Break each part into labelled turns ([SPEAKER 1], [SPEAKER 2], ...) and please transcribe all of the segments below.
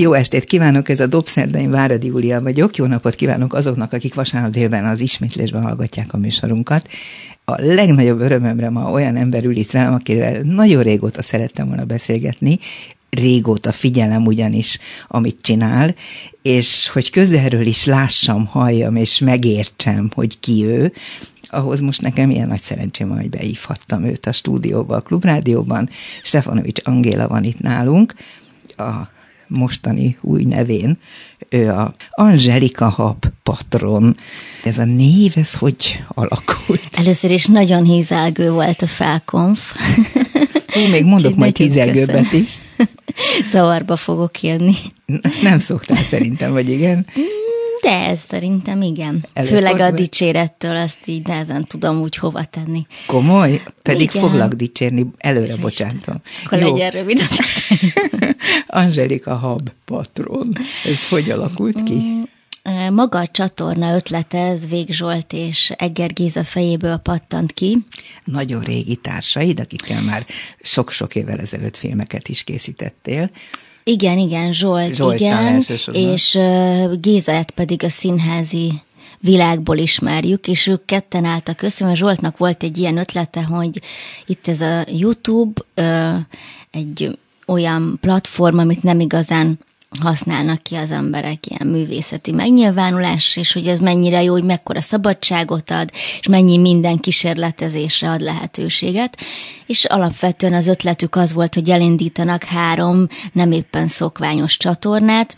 [SPEAKER 1] Jó estét kívánok, ez a Dobszerdain Váradi Júlia vagyok. Jó napot kívánok azoknak, akik vasárnap délben az ismétlésben hallgatják a műsorunkat. A legnagyobb örömömre ma olyan ember ül itt velem, akivel nagyon régóta szerettem volna beszélgetni, régóta figyelem ugyanis, amit csinál, és hogy közelről is lássam, halljam és megértsem, hogy ki ő, ahhoz most nekem ilyen nagy szerencsém van, hogy beívhattam őt a stúdióba, a Klubrádióban. Stefanovics Angéla van itt nálunk, a mostani új nevén. Ő a Angelika Hab patron. Ez a név, ez hogy alakult?
[SPEAKER 2] Először is nagyon hízelgő volt a felkonf.
[SPEAKER 1] Hú, még mondok majd hízelgőbbet is.
[SPEAKER 2] Zavarba fogok jönni.
[SPEAKER 1] Ezt nem szoktál szerintem, vagy igen?
[SPEAKER 2] De ez szerintem igen. Előfordul. Főleg a dicsérettől azt így nehezen tudom úgy hova tenni.
[SPEAKER 1] Komoly? Pedig igen. foglak dicsérni, előre bocsátom.
[SPEAKER 2] Akkor Jó. legyen rövid az.
[SPEAKER 1] Angelika Hab patron. Ez hogy alakult ki? Mm,
[SPEAKER 2] maga a csatorna ötlete, ez Vég Zsolt és Egger Géza fejéből pattant ki.
[SPEAKER 1] Nagyon régi társaid, akikkel már sok-sok évvel ezelőtt filmeket is készítettél.
[SPEAKER 2] Igen, igen, Zsolt, Zsolt igen, és uh, Gézát pedig a színházi világból ismerjük, és ők ketten álltak össze, mert Zsoltnak volt egy ilyen ötlete, hogy itt ez a YouTube egy olyan platform, amit nem igazán használnak ki az emberek ilyen művészeti megnyilvánulás, és hogy ez mennyire jó, hogy mekkora szabadságot ad, és mennyi minden kísérletezésre ad lehetőséget. És alapvetően az ötletük az volt, hogy elindítanak három nem éppen szokványos csatornát,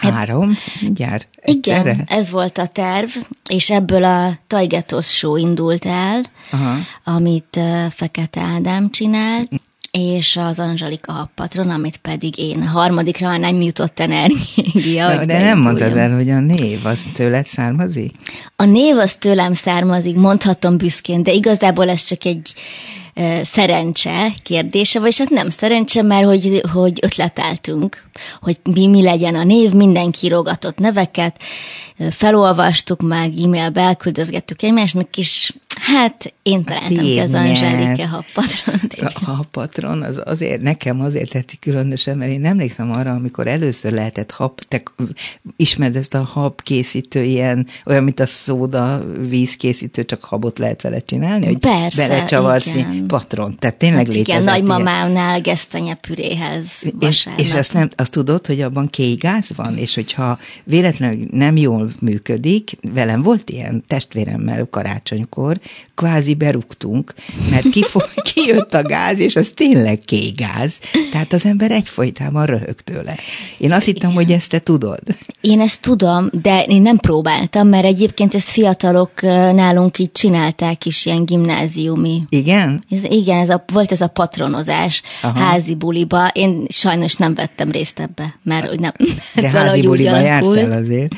[SPEAKER 1] Három? Mindjárt
[SPEAKER 2] egyszerre? Igen, ez volt a terv, és ebből a Tajgetos Show indult el, Aha. amit Fekete Ádám csinált, és az Angelika patron, amit pedig én. A harmadikra már nem jutott energia.
[SPEAKER 1] De, de nem mondtad el, hogy a név az tőled származik?
[SPEAKER 2] A név az tőlem származik, mondhatom büszkén, de igazából ez csak egy szerencse kérdése, vagy hát nem szerencse, mert hogy, hogy ötleteltünk, hogy mi, mi legyen a név, mindenki írogatott neveket, felolvastuk meg, e-mailbe elküldözgettük egymásnak, és hát én találtam ki az Angelike habpatron.
[SPEAKER 1] A habpatron az azért, nekem azért tetszik különösen, mert én emlékszem arra, amikor először lehetett hab, te ismered ezt a hab készítő ilyen, olyan, mint a szóda vízkészítő, csak habot lehet vele csinálni, hogy
[SPEAKER 2] Persze,
[SPEAKER 1] belecsavarsz patron. Tehát tényleg hát
[SPEAKER 2] létezik. Igen, nagymamámnál gesztenyepüréhez
[SPEAKER 1] és, és azt, nem, azt tudod, hogy abban kéigáz van, és hogyha véletlenül nem jól működik, velem volt ilyen testvéremmel karácsonykor, kvázi berúgtunk, mert kijött a gáz, és az tényleg kéigáz. Tehát az ember egyfolytában röhög tőle. Én azt hittem, hogy ezt te tudod.
[SPEAKER 2] Én ezt tudom, de én nem próbáltam, mert egyébként ezt fiatalok nálunk így csinálták is, ilyen gimnáziumi.
[SPEAKER 1] Igen?
[SPEAKER 2] Ez, igen, ez a, volt ez a patronozás Aha. házi buliba. Én sajnos nem vettem részt ebbe, mert hogy nem.
[SPEAKER 1] De házi buliba jártál azért.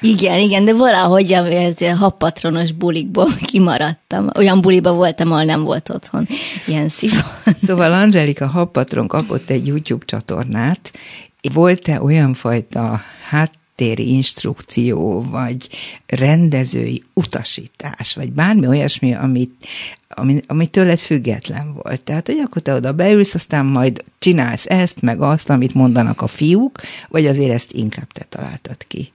[SPEAKER 2] Igen, igen, de valahogy ez a habpatronos bulikból kimaradtam. Olyan buliba voltam, ahol nem volt otthon ilyen szívó.
[SPEAKER 1] Szóval Angelika habpatron kapott egy YouTube csatornát. Volt-e olyan fajta hát háttéri instrukció, vagy rendezői utasítás, vagy bármi olyasmi, amit, ami, ami tőled független volt. Tehát, hogy akkor te oda beülsz, aztán majd csinálsz ezt, meg azt, amit mondanak a fiúk, vagy azért ezt inkább te találtad ki?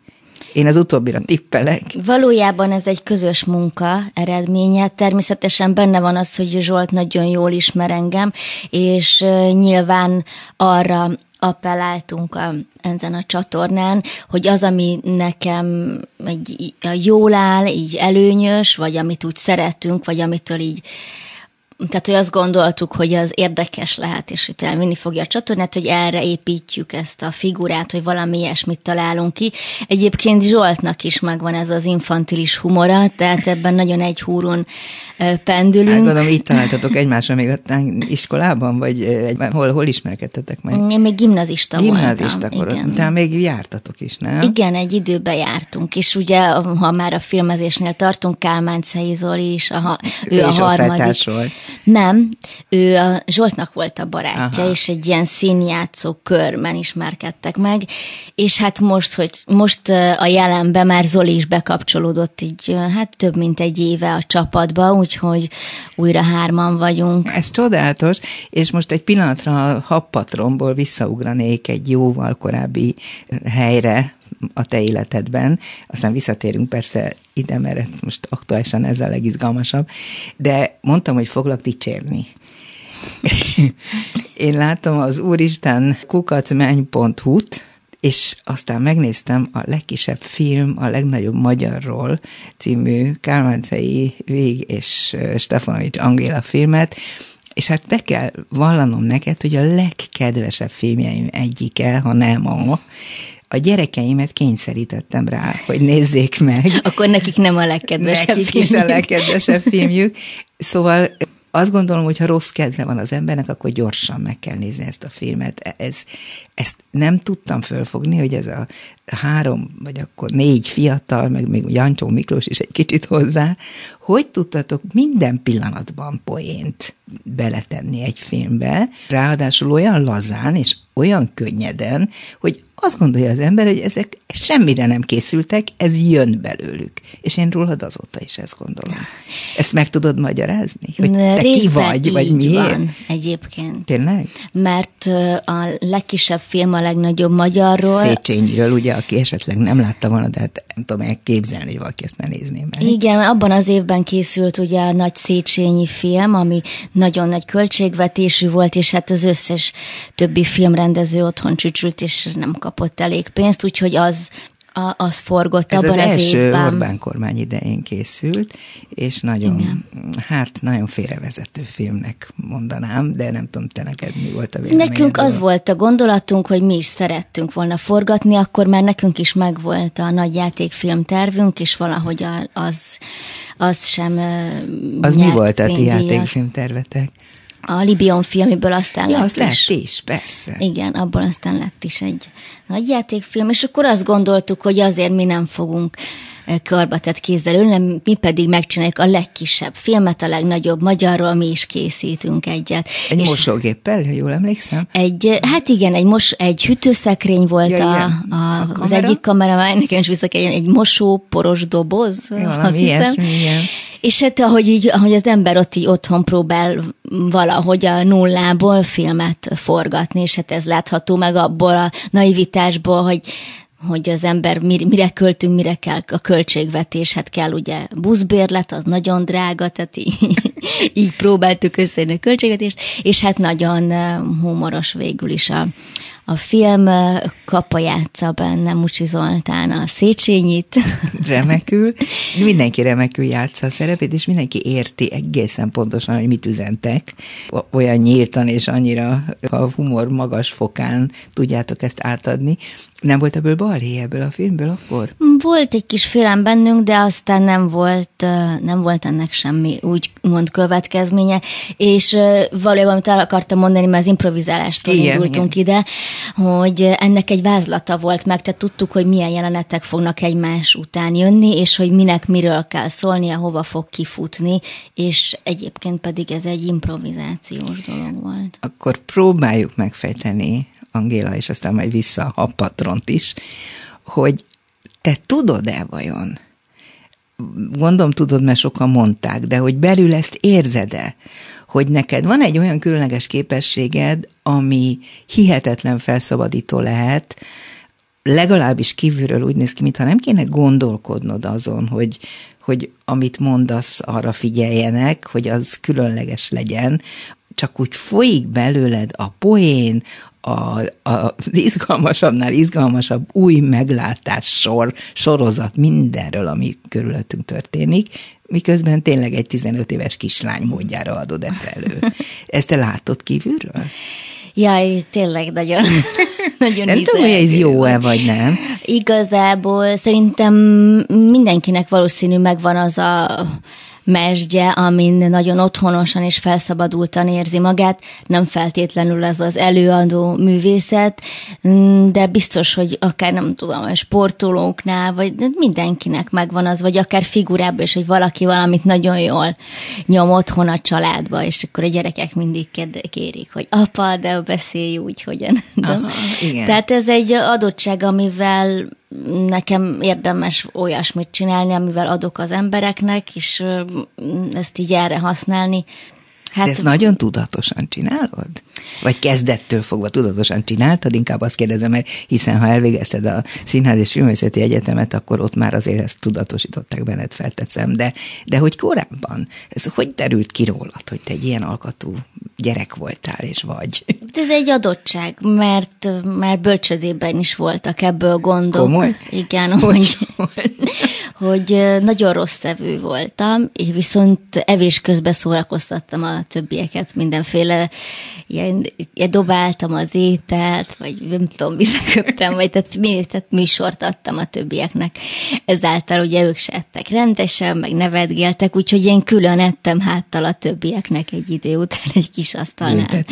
[SPEAKER 1] Én az utóbbira tippelek.
[SPEAKER 2] Valójában ez egy közös munka eredménye. Természetesen benne van az, hogy Zsolt nagyon jól ismer engem, és nyilván arra appelláltunk a, ezen a csatornán, hogy az, ami nekem egy, jól áll, így előnyös, vagy amit úgy szeretünk, vagy amitől így tehát, hogy azt gondoltuk, hogy az érdekes lehet, és hogy elvinni fogja a csatornát, hogy erre építjük ezt a figurát, hogy valami ilyesmit találunk ki. Egyébként Zsoltnak is megvan ez az infantilis humora, tehát ebben nagyon egy húron pendülünk. Hát
[SPEAKER 1] gondolom, így találtatok egymásra még iskolában, vagy egy, hol, hol ismerkedtetek meg?
[SPEAKER 2] Én még gimnazista,
[SPEAKER 1] gimnazista
[SPEAKER 2] voltam.
[SPEAKER 1] Igen. Tehát még jártatok is, nem?
[SPEAKER 2] Igen, egy időben jártunk, és ugye, ha már a filmezésnél tartunk, Kálmán Zoli is, a, ő, ő a harmadik.
[SPEAKER 1] Volt
[SPEAKER 2] Nem, ő a Zsoltnak volt a barátja, Aha. és egy ilyen színjátszó körben ismerkedtek meg, és hát most, hogy most a jelenbe már Zoli is bekapcsolódott így, hát több mint egy éve a csapatba, úgyhogy újra hárman vagyunk.
[SPEAKER 1] Ez csodálatos, és most egy pillanatra a happatronból visszaugranék egy jóval korábbi helyre, a te életedben, aztán visszatérünk persze ide, mert most aktuálisan ez a legizgalmasabb, de mondtam, hogy foglak dicsérni. Én látom az Úristen kukacmenny.hu-t, és aztán megnéztem a legkisebb film, a legnagyobb magyarról című Kálmáncei Vég és Stefanovics Angéla filmet, és hát be kell vallanom neked, hogy a legkedvesebb filmjeim egyike, ha nem a, a gyerekeimet kényszerítettem rá, hogy nézzék meg.
[SPEAKER 2] Akkor nekik nem a legkedvesebb
[SPEAKER 1] nekik filmjük. is a legkedvesebb filmjük. Szóval azt gondolom, hogy ha rossz kedve van az embernek, akkor gyorsan meg kell nézni ezt a filmet. Ez, ezt nem tudtam fölfogni, hogy ez a három, vagy akkor négy fiatal, meg még Jancsó Miklós is egy kicsit hozzá, hogy tudtatok minden pillanatban poént beletenni egy filmbe, ráadásul olyan lazán és olyan könnyeden, hogy azt gondolja az ember, hogy ezek semmire nem készültek, ez jön belőlük. És én rólad azóta is ezt gondolom. Ezt meg tudod magyarázni? Hogy te ki vagy, vagy miért? Van,
[SPEAKER 2] egyébként.
[SPEAKER 1] Tényleg?
[SPEAKER 2] Mert a legkisebb film a legnagyobb magyarról.
[SPEAKER 1] Széchenyiről, ugye, aki esetleg nem látta volna, de hát nem tudom elképzelni, hogy valaki ezt ne nézné meg.
[SPEAKER 2] Igen, abban az évben készült ugye a nagy Széchenyi film, ami nagyon nagy költségvetésű volt, és hát az összes többi filmrendező otthon csücsült, és nem kapott elég pénzt, úgyhogy az a, az forgott
[SPEAKER 1] Ez
[SPEAKER 2] abban
[SPEAKER 1] az,
[SPEAKER 2] az
[SPEAKER 1] első
[SPEAKER 2] évben.
[SPEAKER 1] Orbán kormány idején készült, és nagyon, Igen. hát nagyon félrevezető filmnek mondanám, de nem tudom, te neked mi volt a véleményed?
[SPEAKER 2] Nekünk az volt a gondolatunk, hogy mi is szerettünk volna forgatni, akkor már nekünk is megvolt a nagy játékfilm tervünk, és valahogy az, az sem
[SPEAKER 1] Az mi volt a ti játékfilm tervetek?
[SPEAKER 2] A Libion filmiből aztán
[SPEAKER 1] ja,
[SPEAKER 2] lett
[SPEAKER 1] az is. lett is, persze.
[SPEAKER 2] Igen, abból aztán lett is egy nagy játékfilm, és akkor azt gondoltuk, hogy azért mi nem fogunk eh, karbatett kézzel ülni, mi pedig megcsináljuk a legkisebb filmet, a legnagyobb magyarról, mi is készítünk egyet.
[SPEAKER 1] Egy és mosógéppel, jól emlékszem?
[SPEAKER 2] Egy, eh, hát igen, egy, mos, egy hűtőszekrény volt ja, a, a, a az egyik kamera, nekem is vissza kell, egy mosó poros doboz,
[SPEAKER 1] Valami azt hiszem. igen.
[SPEAKER 2] És hát ahogy, így, ahogy az ember ott így otthon próbál valahogy a nullából filmet forgatni, és hát ez látható meg abból a naivitásból, hogy hogy az ember mire költünk, mire kell a költségvetés, hát kell ugye buszbérlet, az nagyon drága, tehát így, így próbáltuk összeérni a költségvetést, és hát nagyon humoros végül is a, a film Kapa játsza benne Mucsi Zoltán a Széchenyit.
[SPEAKER 1] Remekül. Mindenki remekül játsza a szerepét, és mindenki érti egészen pontosan, hogy mit üzentek. Olyan nyíltan és annyira a humor magas fokán tudjátok ezt átadni. Nem volt ebből balhé ebből a filmből akkor?
[SPEAKER 2] Volt egy kis félem bennünk, de aztán nem volt, nem volt ennek semmi úgy mond következménye, és valójában, amit el akartam mondani, mert az improvizálástól igen, indultunk igen. ide, hogy ennek egy vázlata volt meg, tehát tudtuk, hogy milyen jelenetek fognak egymás után jönni, és hogy minek miről kell szólnia, hova fog kifutni, és egyébként pedig ez egy improvizációs dolog volt.
[SPEAKER 1] Akkor próbáljuk megfejteni, Angéla, és aztán majd vissza a patront is, hogy te tudod-e vajon, gondolom tudod, mert sokan mondták, de hogy belül ezt érzed-e, hogy neked van egy olyan különleges képességed, ami hihetetlen felszabadító lehet, legalábbis kívülről úgy néz ki, mintha nem kéne gondolkodnod azon, hogy, hogy amit mondasz, arra figyeljenek, hogy az különleges legyen, csak úgy folyik belőled a poén, a, a, az izgalmasabbnál izgalmasabb új meglátás sor, sorozat mindenről, ami körülöttünk történik, miközben tényleg egy 15 éves kislány módjára adod ezt elő. Ezt te látod kívülről?
[SPEAKER 2] Jaj, tényleg nagyon, nagyon
[SPEAKER 1] Nem tudom, hogy ez jó-e, vagy nem.
[SPEAKER 2] Igazából szerintem mindenkinek valószínű megvan az a mesdje, amin nagyon otthonosan és felszabadultan érzi magát. Nem feltétlenül ez az előadó művészet, de biztos, hogy akár nem tudom, sportolóknál, vagy mindenkinek megvan az, vagy akár figurában is, hogy valaki valamit nagyon jól nyom otthon a családba, és akkor a gyerekek mindig kérik, hogy apa, de beszélj úgy, hogyan. Aha, igen. Tehát ez egy adottság, amivel nekem érdemes olyasmit csinálni, amivel adok az embereknek, és ezt így erre használni.
[SPEAKER 1] Hát, De ezt nagyon tudatosan csinálod? Vagy kezdettől fogva tudatosan csináltad? Inkább azt kérdezem, mert hiszen ha elvégezted a Színház és Filmészeti Egyetemet, akkor ott már azért ezt tudatosították benned, felteszem. De, de hogy korábban? Ez hogy derült ki rólad, hogy te egy ilyen alkatú gyerek voltál és vagy?
[SPEAKER 2] Ez egy adottság, mert már bölcsödében is voltak ebből gondok.
[SPEAKER 1] Komoly?
[SPEAKER 2] Igen, hogy, hogy, hogy nagyon rossz evő voltam, viszont evés közben szórakoztattam a többieket mindenféle ilyen, ilyen dobáltam az ételt, vagy nem tudom, visszaköptem, vagy tehát, mi, tehát műsort adtam a többieknek. Ezáltal ugye ők se ettek rendesen, meg nevetgéltek, úgyhogy én külön ettem háttal a többieknek egy idő után egy kis asztalnál.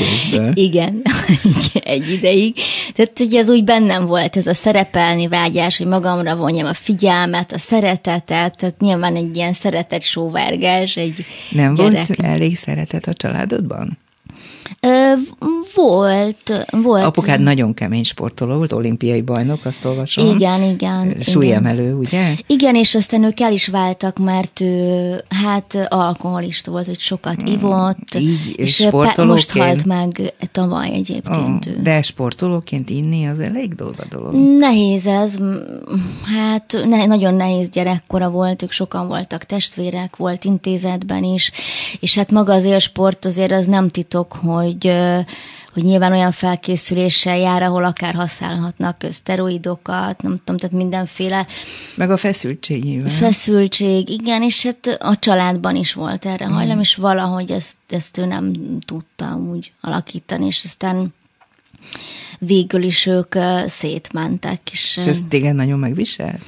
[SPEAKER 2] Igen, egy, egy ideig. Tehát ugye ez úgy bennem volt, ez a szerepelni vágyás, hogy magamra vonjam a figyelmet, a szeretetet, tehát nyilván egy ilyen szeretet sóvárgás, egy
[SPEAKER 1] Nem gyerek. volt elég szeretet a családodban?
[SPEAKER 2] Volt, volt.
[SPEAKER 1] Apukád nagyon kemény sportoló volt, olimpiai bajnok, azt olvasom.
[SPEAKER 2] Igen, igen.
[SPEAKER 1] Súlyemelő, igen. ugye?
[SPEAKER 2] Igen, és aztán ők el is váltak, mert ő hát alkoholista volt, hogy sokat hmm, ivott.
[SPEAKER 1] Így, és sportolóként?
[SPEAKER 2] Most halt meg tavaly egyébként.
[SPEAKER 1] Oh, de sportolóként inni az elég dolga dolog.
[SPEAKER 2] Nehéz ez, hát ne, nagyon nehéz gyerekkora volt, ők sokan voltak testvérek, volt intézetben is, és hát maga az élsport azért az nem titok, hogy hogy nyilván olyan felkészüléssel jár, ahol akár használhatnak szteroidokat, nem tudom, tehát mindenféle.
[SPEAKER 1] Meg a feszültség nyilván.
[SPEAKER 2] Feszültség, igen, és hát a családban is volt erre mm. hajlam, és valahogy ezt, ezt ő nem tudta úgy alakítani, és aztán végül is ők szétmentek. És,
[SPEAKER 1] és ez téged nagyon megvisel?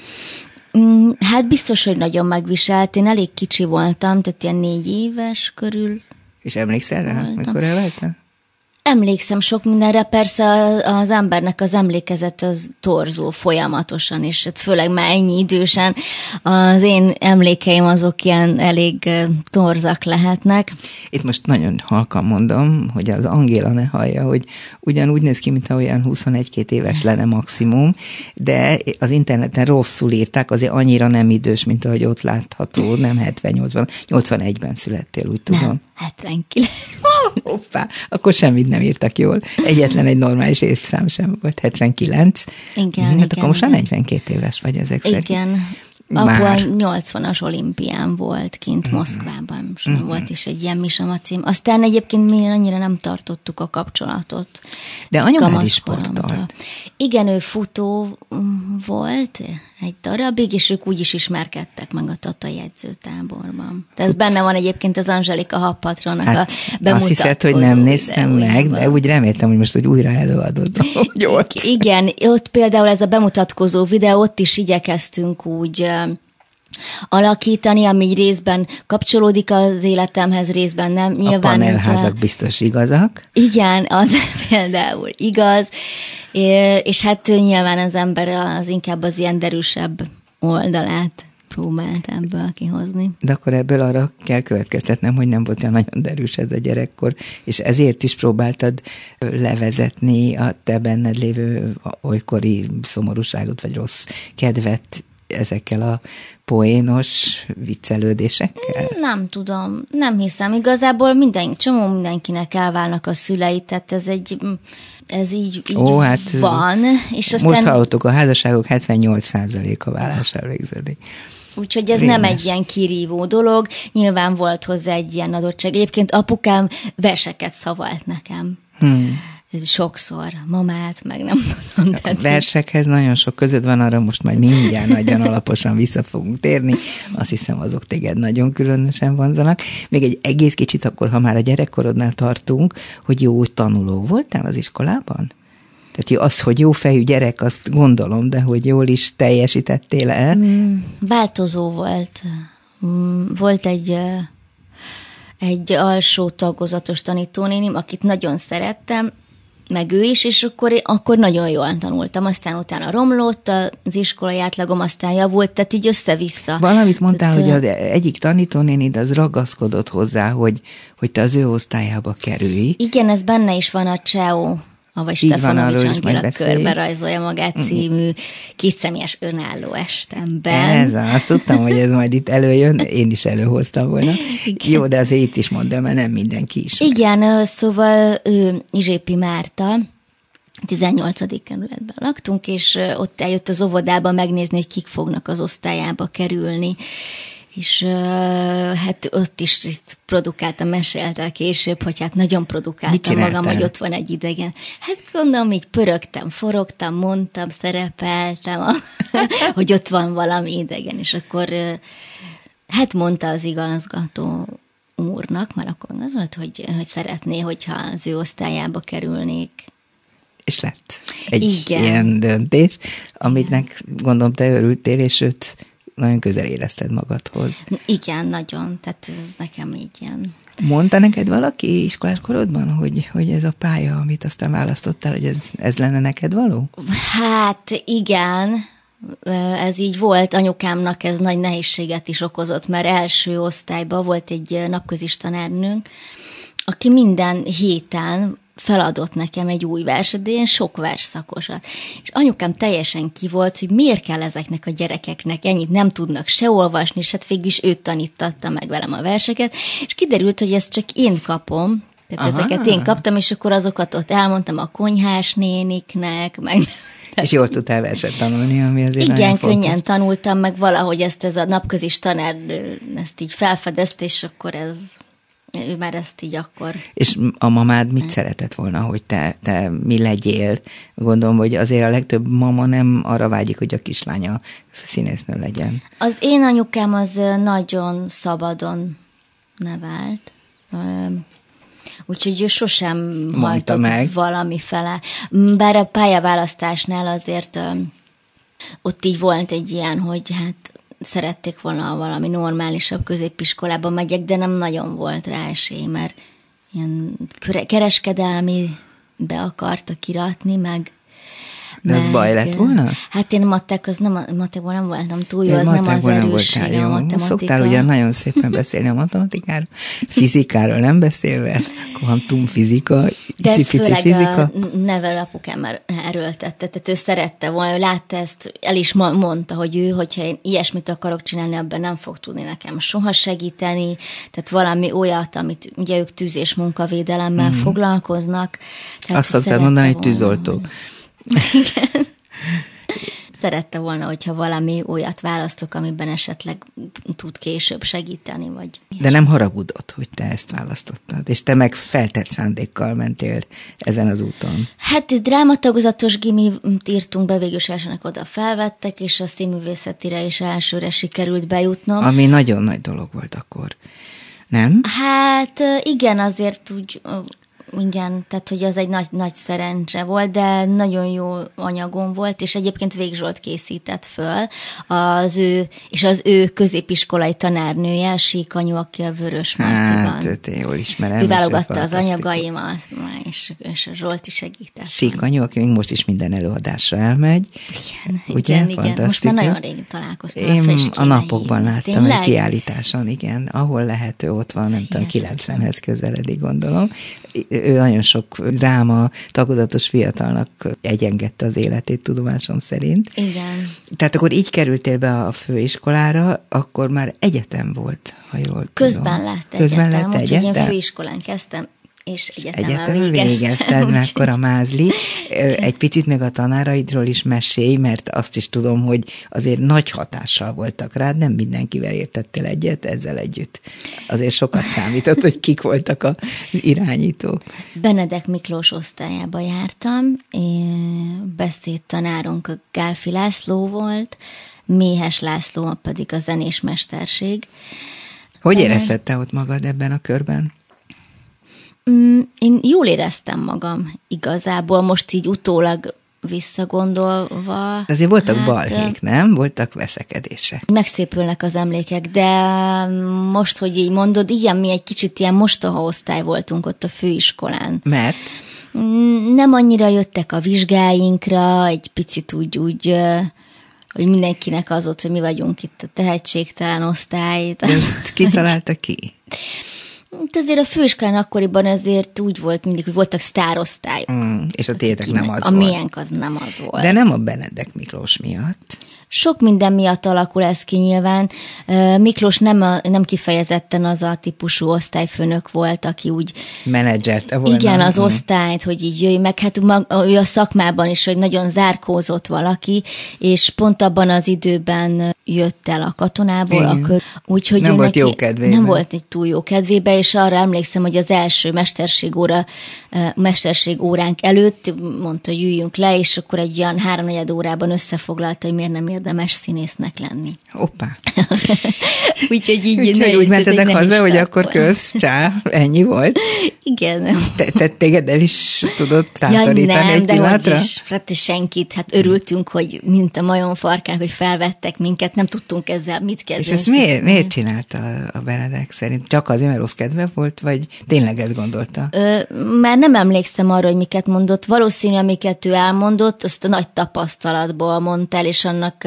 [SPEAKER 2] Mm, hát biztos, hogy nagyon megviselt. Én elég kicsi voltam, tehát ilyen négy éves körül
[SPEAKER 1] és emlékszel rá, Voltam. mikor elváltál?
[SPEAKER 2] Emlékszem sok mindenre, persze az embernek az emlékezet az torzul folyamatosan, és hát főleg már ennyi idősen az én emlékeim azok ilyen elég torzak lehetnek.
[SPEAKER 1] Itt most nagyon halkan mondom, hogy az Angéla ne hallja, hogy ugyanúgy néz ki, mintha olyan 21-2 éves lenne maximum, de az interneten rosszul írták, azért annyira nem idős, mint ahogy ott látható, nem 70-80, 81-ben születtél, úgy tudom. Nem,
[SPEAKER 2] 79.
[SPEAKER 1] Hoppá, akkor semmit nem írtak jól. Egyetlen egy normális évszám sem volt, 79.
[SPEAKER 2] Igen,
[SPEAKER 1] hát
[SPEAKER 2] igen,
[SPEAKER 1] akkor most már 42 éves vagy ezek szerint.
[SPEAKER 2] Igen, Már. Apu a 80-as olimpián volt kint mm. Moszkvában, és mm. volt is egy ilyen Misama cím. Aztán egyébként mi annyira nem tartottuk a kapcsolatot.
[SPEAKER 1] De anyamád is sportolt.
[SPEAKER 2] Igen, ő futó volt, egy darabig, és ők úgy is ismerkedtek meg a Tata jegyzőtáborban. De ez benne van egyébként az Angelika Happatrónak hát, a bemutatkozó
[SPEAKER 1] Azt hiszed, hogy nem néztem meg, de úgy reméltem, hogy most hogy újra előadod, hogy ott.
[SPEAKER 2] Igen, ott például ez a bemutatkozó videó, ott is igyekeztünk úgy alakítani, ami részben kapcsolódik az életemhez, részben nem.
[SPEAKER 1] Nyilván, a panelházak biztos igazak.
[SPEAKER 2] Igen, az például igaz. És hát nyilván az ember az inkább az ilyen derűsebb oldalát próbált ebből kihozni.
[SPEAKER 1] De akkor ebből arra kell következtetnem, hogy nem volt olyan nagyon derűs ez a gyerekkor, és ezért is próbáltad levezetni a te benned lévő olykori szomorúságot, vagy rossz kedvet ezekkel a poénos viccelődésekkel?
[SPEAKER 2] Nem tudom, nem hiszem. Igazából minden, csomó mindenkinek elválnak a szülei, tehát ez egy ez így, így Ó, hát, van. És
[SPEAKER 1] aztán... Most hallottuk, a házasságok 78%-a vállás elvégződik.
[SPEAKER 2] Úgyhogy ez Rémes. nem egy ilyen kirívó dolog, nyilván volt hozzá egy ilyen adottság. Egyébként apukám verseket szavalt nekem. Hmm sokszor, mamát, meg nem tudom.
[SPEAKER 1] A versekhez nagyon sok között van, arra most majd mindjárt nagyon alaposan vissza fogunk térni. Azt hiszem, azok téged nagyon különösen vonzanak. Még egy egész kicsit akkor, ha már a gyerekkorodnál tartunk, hogy jó tanuló voltál az iskolában? Tehát az, hogy jó fejű gyerek, azt gondolom, de hogy jól is teljesítettél el? Mm,
[SPEAKER 2] változó volt mm, volt egy egy alsó tagozatos tanítónénim, akit nagyon szerettem, meg ő is, és akkor, akkor nagyon jól tanultam. Aztán utána romlott az iskolai átlagom, aztán javult, tehát így össze-vissza.
[SPEAKER 1] Valamit mondtál, tehát, hogy az egyik tanítónénid az ragaszkodott hozzá, hogy, hogy te az ő osztályába kerülj.
[SPEAKER 2] Igen, ez benne is van a CSEO vagy Stefanovics Angéla körbe rajzolja magát című kétszemélyes önálló estemben.
[SPEAKER 1] Ez, azt tudtam, hogy ez majd itt előjön, én is előhoztam volna. Igen. Jó, de azért itt is mondd el, mert nem mindenki is.
[SPEAKER 2] Igen, szóval ő Izsépi Márta, 18. kerületben laktunk, és ott eljött az óvodába megnézni, hogy kik fognak az osztályába kerülni és uh, hát ott is itt produkáltam, meséltel később, hogy hát nagyon produkáltam magam, hogy ott van egy idegen. Hát gondolom, így pörögtem, forogtam, mondtam, szerepeltem, a, hogy ott van valami idegen, és akkor uh, hát mondta az igazgató úrnak, mert akkor az volt, hogy, hogy szeretné, hogyha az ő osztályába kerülnék.
[SPEAKER 1] És lett egy Igen. ilyen döntés, amitnek gondolom te örültél, és őt nagyon közel érezted magadhoz.
[SPEAKER 2] Igen, nagyon. Tehát ez nekem így ilyen...
[SPEAKER 1] Mondta neked valaki iskolás korodban, hogy, hogy ez a pálya, amit aztán választottál, hogy ez, ez lenne neked való?
[SPEAKER 2] Hát igen, ez így volt, anyukámnak ez nagy nehézséget is okozott, mert első osztályban volt egy napközis tanárnőnk, aki minden héten feladott nekem egy új verset, de ilyen sok versszakosat. És anyukám teljesen ki volt, hogy miért kell ezeknek a gyerekeknek ennyit nem tudnak se olvasni, és hát végül is őt tanítatta meg velem a verseket, és kiderült, hogy ezt csak én kapom, tehát Aha. ezeket én kaptam, és akkor azokat ott elmondtam a konyhás néniknek, meg
[SPEAKER 1] és jól tudtál verset tanulni, ami azért
[SPEAKER 2] Igen, könnyen tanultam, meg valahogy ezt ez a napközis tanár ezt így felfedezte, és akkor ez ő már ezt így akkor...
[SPEAKER 1] És a mamád mit szeretett volna, hogy te, te mi legyél? Gondolom, hogy azért a legtöbb mama nem arra vágyik, hogy a kislánya színésznő legyen.
[SPEAKER 2] Az én anyukám az nagyon szabadon nevelt. Úgyhogy ő sosem Mondta meg. valami fele. Bár a pályaválasztásnál azért ott így volt egy ilyen, hogy hát szerették volna valami normálisabb középiskolába megyek, de nem nagyon volt rá esély, mert ilyen kereskedelmi be akartak iratni, meg
[SPEAKER 1] de az baj lett volna?
[SPEAKER 2] Hát én matek, az nem, matekból nem voltam túl jó, az nem az erőssége a matematika.
[SPEAKER 1] Szoktál ugye nagyon szépen beszélni a matematikáról, fizikáról nem beszélve, kvantumfizika,
[SPEAKER 2] De ez főleg fizika. a nevelapukám erőltette, tehát ő szerette volna, ő látta ezt, el is mondta, hogy ő, hogyha én ilyesmit akarok csinálni, abban nem fog tudni nekem soha segíteni, tehát valami olyat, amit ugye ők tűz- és munkavédelemmel mm. foglalkoznak.
[SPEAKER 1] Tehát Azt szoktál mondani, hogy tűzoltók. Igen.
[SPEAKER 2] Szerette volna, hogyha valami olyat választok, amiben esetleg tud később segíteni, vagy...
[SPEAKER 1] De nem haragudott, hogy te ezt választottad, és te meg feltett szándékkal mentél ezen az úton.
[SPEAKER 2] Hát drámatagozatos gimit írtunk be, végül elsőnek oda felvettek, és a színművészetire is elsőre sikerült bejutnom.
[SPEAKER 1] Ami nagyon nagy dolog volt akkor. Nem?
[SPEAKER 2] Hát igen, azért úgy igen, tehát hogy az egy nagy, nagy szerencse volt, de nagyon jó anyagom volt, és egyébként Végzsolt készített föl az ő, és az ő középiskolai tanárnője, Síkanyu, aki a Vörös Martiban.
[SPEAKER 1] Hát, őt én jól ismerem.
[SPEAKER 2] Ő válogatta az anyagaimat, és, és a Zsolt is segített.
[SPEAKER 1] Síkanyu, aki még most is minden előadásra elmegy.
[SPEAKER 2] Igen, ugye? igen, igen. Most már nagyon rég találkoztam
[SPEAKER 1] Én a, a napokban láttam Tényleg? egy kiállításon, igen, ahol lehető, ott van, nem tudom, 90-hez közeledik, gondolom ő nagyon sok dráma, tagozatos fiatalnak egyengedte az életét tudomásom szerint.
[SPEAKER 2] Igen.
[SPEAKER 1] Tehát akkor így kerültél be a főiskolára, akkor már egyetem volt, ha jól
[SPEAKER 2] Közben tudom. lett egyetem. Közben lett egyetem. Én főiskolán kezdtem, és egyetemen, egyetemen
[SPEAKER 1] végeztem. végezted, a mázli. Egy picit még a tanáraidról is mesélj, mert azt is tudom, hogy azért nagy hatással voltak rád, nem mindenkivel értettél egyet ezzel együtt. Azért sokat számított, hogy kik voltak az irányítók.
[SPEAKER 2] Benedek Miklós osztályába jártam, beszédtanárunk a Gálfi László volt, Méhes László pedig a zenés mesterség.
[SPEAKER 1] Hogy éreztette ott magad ebben a körben?
[SPEAKER 2] Mm, én jól éreztem magam igazából, most így utólag visszagondolva.
[SPEAKER 1] Azért voltak hát, balhék, nem? Voltak veszekedések.
[SPEAKER 2] Megszépülnek az emlékek, de most, hogy így mondod, igen, mi egy kicsit ilyen mostoha osztály voltunk ott a főiskolán.
[SPEAKER 1] Mert?
[SPEAKER 2] Nem annyira jöttek a vizsgáinkra, egy picit úgy, úgy hogy mindenkinek az ott, hogy mi vagyunk itt a tehetségtelen osztály.
[SPEAKER 1] De ezt kitalálta ki?
[SPEAKER 2] Hát azért a főiskolán akkoriban azért úgy volt mindig, hogy voltak sztárosztályok. Mm,
[SPEAKER 1] és a tétek nem az
[SPEAKER 2] a volt. A miénk az nem az volt.
[SPEAKER 1] De nem a Benedek Miklós miatt.
[SPEAKER 2] Sok minden miatt alakul ez ki nyilván. Miklós nem, a, nem kifejezetten az a típusú osztályfőnök volt, aki úgy...
[SPEAKER 1] Menedzserte volna.
[SPEAKER 2] Igen, az mm. osztályt, hogy így jöjj meg. Hát ő a szakmában is, hogy nagyon zárkózott valaki, és pont abban az időben jött el a katonából, akkor úgyhogy
[SPEAKER 1] nem volt neki, jó kedvében.
[SPEAKER 2] Nem volt egy túl jó kedvébe, és arra emlékszem, hogy az első mesterségóra, mesterség óránk előtt mondta, hogy üljünk le, és akkor egy olyan háromnegyed órában összefoglalta, hogy miért nem érdemes színésznek lenni.
[SPEAKER 1] Hoppá.
[SPEAKER 2] úgyhogy így
[SPEAKER 1] Úgyhogy nehéz, úgy mentetek haza, hogy akkor kösz, csá, ennyi volt.
[SPEAKER 2] Igen.
[SPEAKER 1] Te, te téged el is tudott tátorítani ja, nem, egy de pillanatra?
[SPEAKER 2] is, hát senkit, hát örültünk, hogy mint a majom farkán, hogy felvettek minket, nem tudtunk ezzel mit kezdeni.
[SPEAKER 1] És ezt miért, miért csinálta a Benedek szerint? Csak azért, mert rossz kedve volt, vagy tényleg ezt gondolta?
[SPEAKER 2] Ö, már nem emlékszem arra, hogy miket mondott. Valószínű, amiket ő elmondott, azt a nagy tapasztalatból mondta el, és annak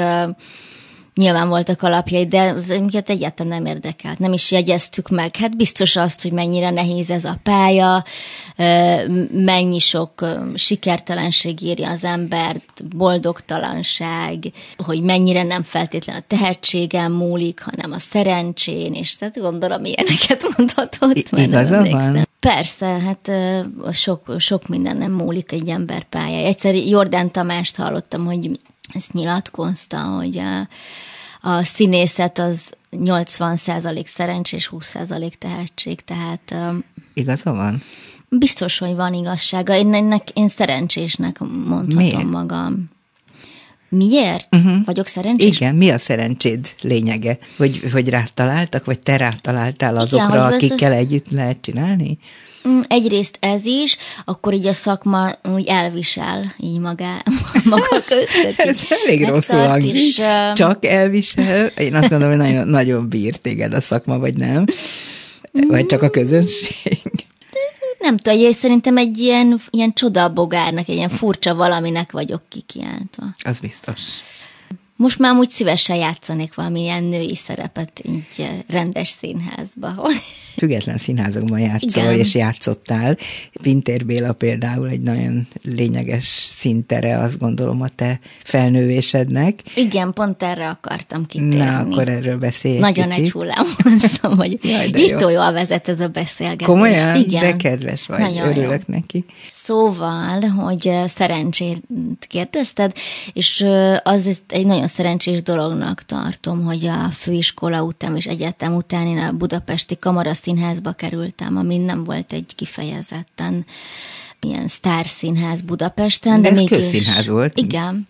[SPEAKER 2] nyilván voltak alapjai, de az minket egyáltalán nem érdekelt. Nem is jegyeztük meg. Hát biztos azt, hogy mennyire nehéz ez a pálya, mennyi sok sikertelenség írja az embert, boldogtalanság, hogy mennyire nem feltétlenül a tehetségem múlik, hanem a szerencsén, és tehát gondolom ilyeneket mondhatott.
[SPEAKER 1] I- igaza van?
[SPEAKER 2] Persze, hát sok, sok minden nem múlik egy ember pályája. Egyszer Jordán Tamást hallottam, hogy ezt nyilatkozta, hogy a, a színészet az 80% szerencsés, 20% tehetség, tehát...
[SPEAKER 1] Igaza van?
[SPEAKER 2] Biztos, hogy van igazsága. Én, ennek, én szerencsésnek mondhatom Miért? magam. Miért? Uh-huh. Vagyok szerencsés?
[SPEAKER 1] Igen, mi a szerencséd lényege? Hogy, hogy rátaláltak, vagy te rátaláltál azokra, Igen, akikkel ez... együtt lehet csinálni?
[SPEAKER 2] Mm, egyrészt ez is, akkor így a szakma úgy elvisel, így magá, maga között.
[SPEAKER 1] ez elég rosszul hangzik. És. Csak elvisel. Én azt gondolom, hogy nagyon, nagyon bír téged a szakma, vagy nem. Vagy csak a közönség.
[SPEAKER 2] Nem tudom, én szerintem egy ilyen, ilyen csodabogárnak, egy ilyen furcsa valaminek vagyok kikiáltva.
[SPEAKER 1] Az biztos.
[SPEAKER 2] Most már úgy szívesen játszanék valamilyen női szerepet így rendes színházba.
[SPEAKER 1] Független színházakban játszol, Igen. és játszottál. Pintér Béla például egy nagyon lényeges szintere, azt gondolom, a te felnővésednek.
[SPEAKER 2] Igen, pont erre akartam kitérni.
[SPEAKER 1] Na, akkor erről beszélj
[SPEAKER 2] Nagyon
[SPEAKER 1] kicsit.
[SPEAKER 2] egy hullám mondtam, hogy itt jól vezeted a beszélgetést.
[SPEAKER 1] Komolyan? Igen. De kedves vagy, nagyon örülök jó. neki.
[SPEAKER 2] Szóval, hogy szerencsét kérdezted, és az egy nagyon szerencsés dolognak tartom, hogy a főiskola után és egyetem után én a Budapesti Kamaraszínházba kerültem, ami nem volt egy kifejezetten ilyen sztárszínház Budapesten.
[SPEAKER 1] De, de ez mégis, közszínház volt.
[SPEAKER 2] Igen.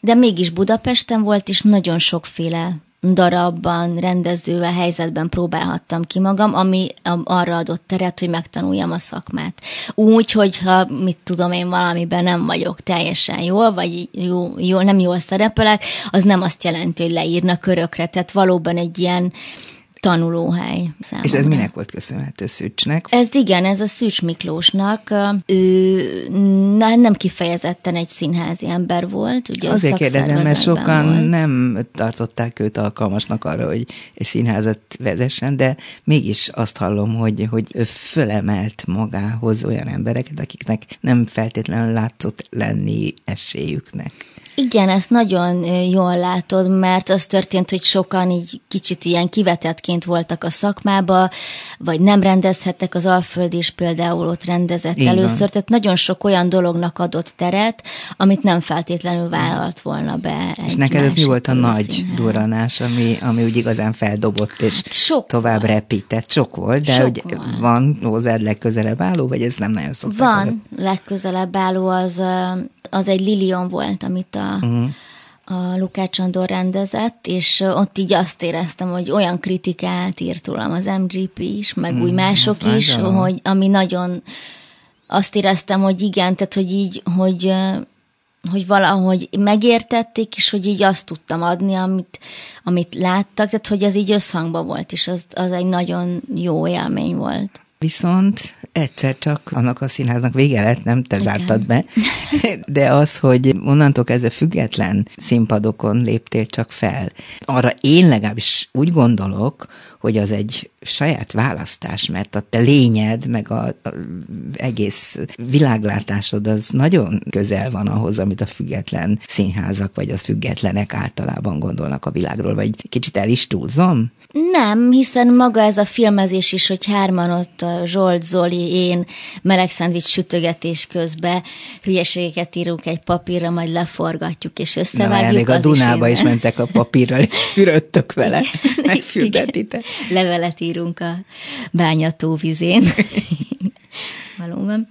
[SPEAKER 2] De mégis Budapesten volt, és nagyon sokféle darabban, rendezővel, helyzetben próbálhattam ki magam, ami arra adott teret, hogy megtanuljam a szakmát. Úgy, hogyha mit tudom én valamiben nem vagyok teljesen jól, vagy jó, jól, nem jól szerepelek, az nem azt jelenti, hogy leírnak körökre. Tehát valóban egy ilyen tanulóhely
[SPEAKER 1] számomra. És ez minek volt köszönhető Szűcsnek?
[SPEAKER 2] Ez igen, ez a Szűcs Miklósnak. Ő nem kifejezetten egy színházi ember volt. Ugye
[SPEAKER 1] Azért kérdezem, mert sokan volt. nem tartották őt alkalmasnak arra, hogy egy színházat vezessen, de mégis azt hallom, hogy, hogy ő fölemelt magához olyan embereket, akiknek nem feltétlenül látszott lenni esélyüknek.
[SPEAKER 2] Igen, ezt nagyon jól látod, mert az történt, hogy sokan így kicsit ilyen kivetettként voltak a szakmába, vagy nem rendezhettek, az Alföld is például ott rendezett Igen. először, tehát nagyon sok olyan dolognak adott teret, amit nem feltétlenül vállalt volna be.
[SPEAKER 1] És neked mi volt a nagy színház. duranás, ami, ami úgy igazán feldobott, és hát sok tovább volt. repített? Sok volt, de sok hogy volt. van hozzád legközelebb álló, vagy ez nem nagyon szokták?
[SPEAKER 2] Van, legközelebb álló az az egy Lilion volt, amit a, uh-huh. a Lukács Andor rendezett, és ott így azt éreztem, hogy olyan kritikát írt rólam az MGP is, meg uh-huh. úgy mások Ez is, nagyon. hogy ami nagyon azt éreztem, hogy igen, tehát hogy így, hogy hogy valahogy megértették, és hogy így azt tudtam adni, amit, amit láttak, tehát hogy ez így összhangban volt, és az, az egy nagyon jó élmény volt.
[SPEAKER 1] Viszont egyszer csak annak a színháznak vége lett, nem te Igen. zártad be, de az, hogy onnantól kezdve független színpadokon léptél csak fel. Arra én legalábbis úgy gondolok, hogy az egy saját választás, mert a te lényed, meg a, a egész világlátásod az nagyon közel van ahhoz, amit a független színházak, vagy a függetlenek általában gondolnak a világról, vagy kicsit el is túlzom?
[SPEAKER 2] Nem, hiszen maga ez a filmezés is, hogy hárman ott a Zsolt, Zoli, én meleg szendvics sütögetés közben hülyeségeket írunk egy papírra, majd leforgatjuk és összevágjuk. Na,
[SPEAKER 1] még a Dunába is, is mentek a papírral, és fürödtök vele, megfürdetitek.
[SPEAKER 2] Levelet írunk a bányató vizén. Valóban.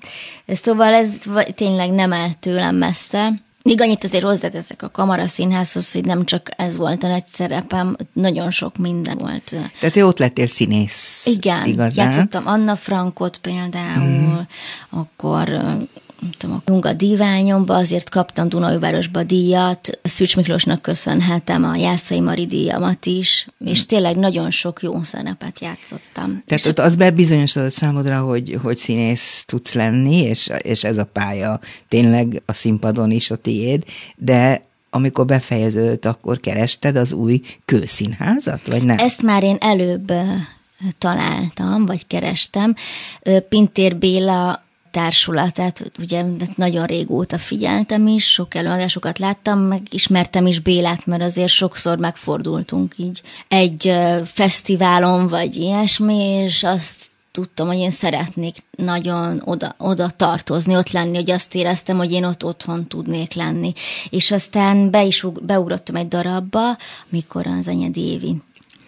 [SPEAKER 2] Szóval ez tényleg nem áll tőlem messze. Még annyit azért hozzáteszek a kamaraszínházhoz, hogy nem csak ez volt a nagy szerepem, nagyon sok minden volt.
[SPEAKER 1] Tehát te ott lettél színész.
[SPEAKER 2] Igen, igazán. játszottam Anna Frankot például, mm. akkor tudom, a Dunga díványomba, azért kaptam Dunajvárosba díjat, Szűcs Miklósnak köszönhetem a Jászai Mari díjamat is, és tényleg nagyon sok jó szerepet játszottam.
[SPEAKER 1] Tehát ott az bebizonyosodott számodra, hogy, hogy színész tudsz lenni, és, és ez a pálya tényleg a színpadon is a tiéd, de amikor befejeződött, akkor kerested az új kőszínházat, vagy nem?
[SPEAKER 2] Ezt már én előbb találtam, vagy kerestem. Pintér Béla társulatát, ugye nagyon régóta figyeltem is, sok előadásokat láttam, meg ismertem is Bélát, mert azért sokszor megfordultunk így egy fesztiválon, vagy ilyesmi, és azt tudtam, hogy én szeretnék nagyon oda, oda tartozni, ott lenni, hogy azt éreztem, hogy én ott otthon tudnék lenni. És aztán be is beugrottam egy darabba, mikor az Anyedi Évi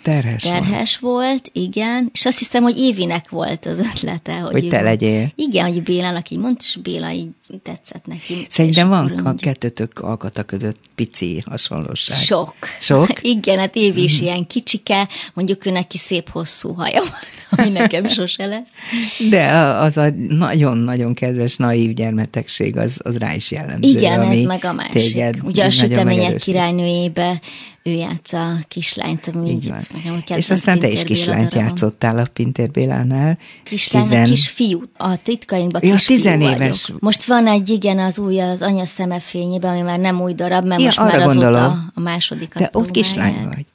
[SPEAKER 1] Terhes,
[SPEAKER 2] terhes volt. volt. igen, és azt hiszem, hogy Évinek volt az ötlete.
[SPEAKER 1] Hogy, hogy te legyél.
[SPEAKER 2] Igen, hogy Bélának így mondta, és Béla így tetszett neki.
[SPEAKER 1] Szerintem van a kettőtök alkata között pici hasonlóság.
[SPEAKER 2] Sok.
[SPEAKER 1] Sok?
[SPEAKER 2] igen, hát Évi is ilyen kicsike, mondjuk ő neki szép hosszú haja ami nekem sose lesz.
[SPEAKER 1] De az a nagyon-nagyon kedves, naív gyermetegség, az, az rá is jellemző.
[SPEAKER 2] Igen, ez meg a másik. Téged Ugye a sütemények királynőjébe ő játsza a kislányt, ami így,
[SPEAKER 1] van. És aztán te is kislányt Béla játszottál a Pintér Bélánál.
[SPEAKER 2] Kislány, Tizen... kisfiú. A titkainkban ja,
[SPEAKER 1] tizenéves.
[SPEAKER 2] Vagyok. Most van egy, igen, az új, az anya szemefényében, ami már nem új darab, mert ja, most már azóta gondolom. a másodikat
[SPEAKER 1] De ott kislány vagy.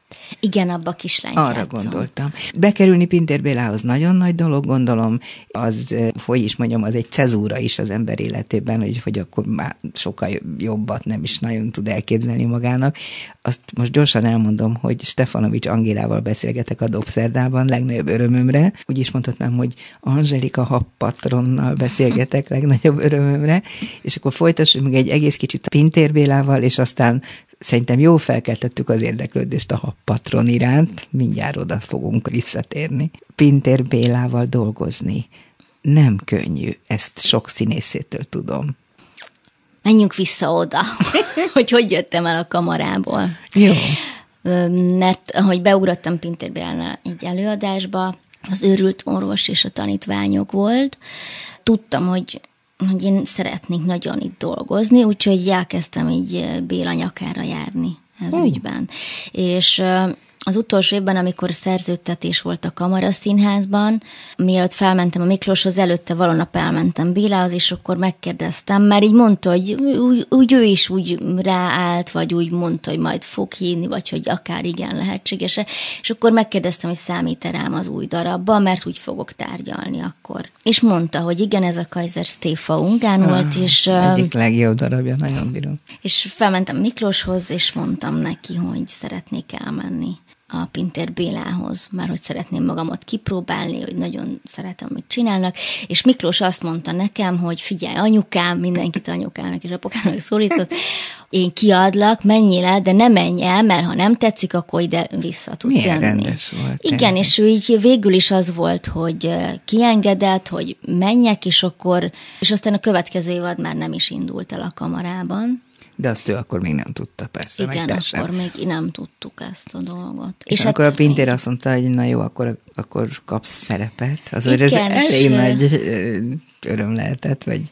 [SPEAKER 2] Igen, abba kislány
[SPEAKER 1] Arra játszom. gondoltam. Bekerülni Pintér Bélához nagyon nagy dolog, gondolom, az, hogy is mondjam, az egy cezúra is az ember életében, hogy, hogy akkor már sokkal jobbat nem is nagyon tud elképzelni magának. Azt most gyorsan elmondom, hogy Stefanovics Angélával beszélgetek a Dobszerdában, legnagyobb örömömre. Úgy is mondhatnám, hogy Angelika Happatronnal beszélgetek legnagyobb örömömre, és akkor folytassuk még egy egész kicsit Pintér Bélával, és aztán szerintem jó felkeltettük az érdeklődést a happatron iránt, mindjárt oda fogunk visszatérni. Pintér Bélával dolgozni nem könnyű, ezt sok színészétől tudom.
[SPEAKER 2] Menjünk vissza oda, hogy hogy jöttem el a kamarából.
[SPEAKER 1] Jó.
[SPEAKER 2] Mert ahogy beugrottam Pintér Bélánál egy előadásba, az őrült orvos és a tanítványok volt, tudtam, hogy hogy én szeretnék nagyon itt dolgozni, úgyhogy elkezdtem így Béla nyakára járni ez uh. ügyben. És az utolsó évben, amikor szerződtetés volt a Kamaraszínházban, mielőtt felmentem a Miklóshoz, előtte valonap elmentem Bélához, és akkor megkérdeztem, mert így mondta, hogy úgy, úgy ő is úgy ráállt, vagy úgy mondta, hogy majd fog hívni, vagy hogy akár igen lehetséges. És akkor megkérdeztem, hogy számít-e rám az új darabba, mert úgy fogok tárgyalni akkor. És mondta, hogy igen, ez a Kaiser Stéfa Ungán ah, volt, és...
[SPEAKER 1] Egyik legjobb darabja, nagyon bírom.
[SPEAKER 2] És felmentem Miklóshoz, és mondtam neki, hogy szeretnék elmenni a Pintér Bélához, már hogy szeretném magamat kipróbálni, hogy nagyon szeretem, hogy csinálnak, és Miklós azt mondta nekem, hogy figyelj, anyukám, mindenkit anyukának és apukának szólított, én kiadlak, menj le, de ne menj el, mert ha nem tetszik, akkor ide vissza tudsz
[SPEAKER 1] Milyen
[SPEAKER 2] jönni.
[SPEAKER 1] rendes volt.
[SPEAKER 2] Igen, tényleg. és ő így végül is az volt, hogy kiengedett, hogy menjek, és akkor, és aztán a következő évad már nem is indult el a kamarában.
[SPEAKER 1] De azt ő akkor még nem tudta, persze.
[SPEAKER 2] Igen, akkor sem. még nem tudtuk ezt a dolgot.
[SPEAKER 1] És, és akkor hát a Pintér azt mondta, hogy na jó, akkor, akkor kapsz szerepet. Azért Igen, ez elég nagy öröm lehetett, vagy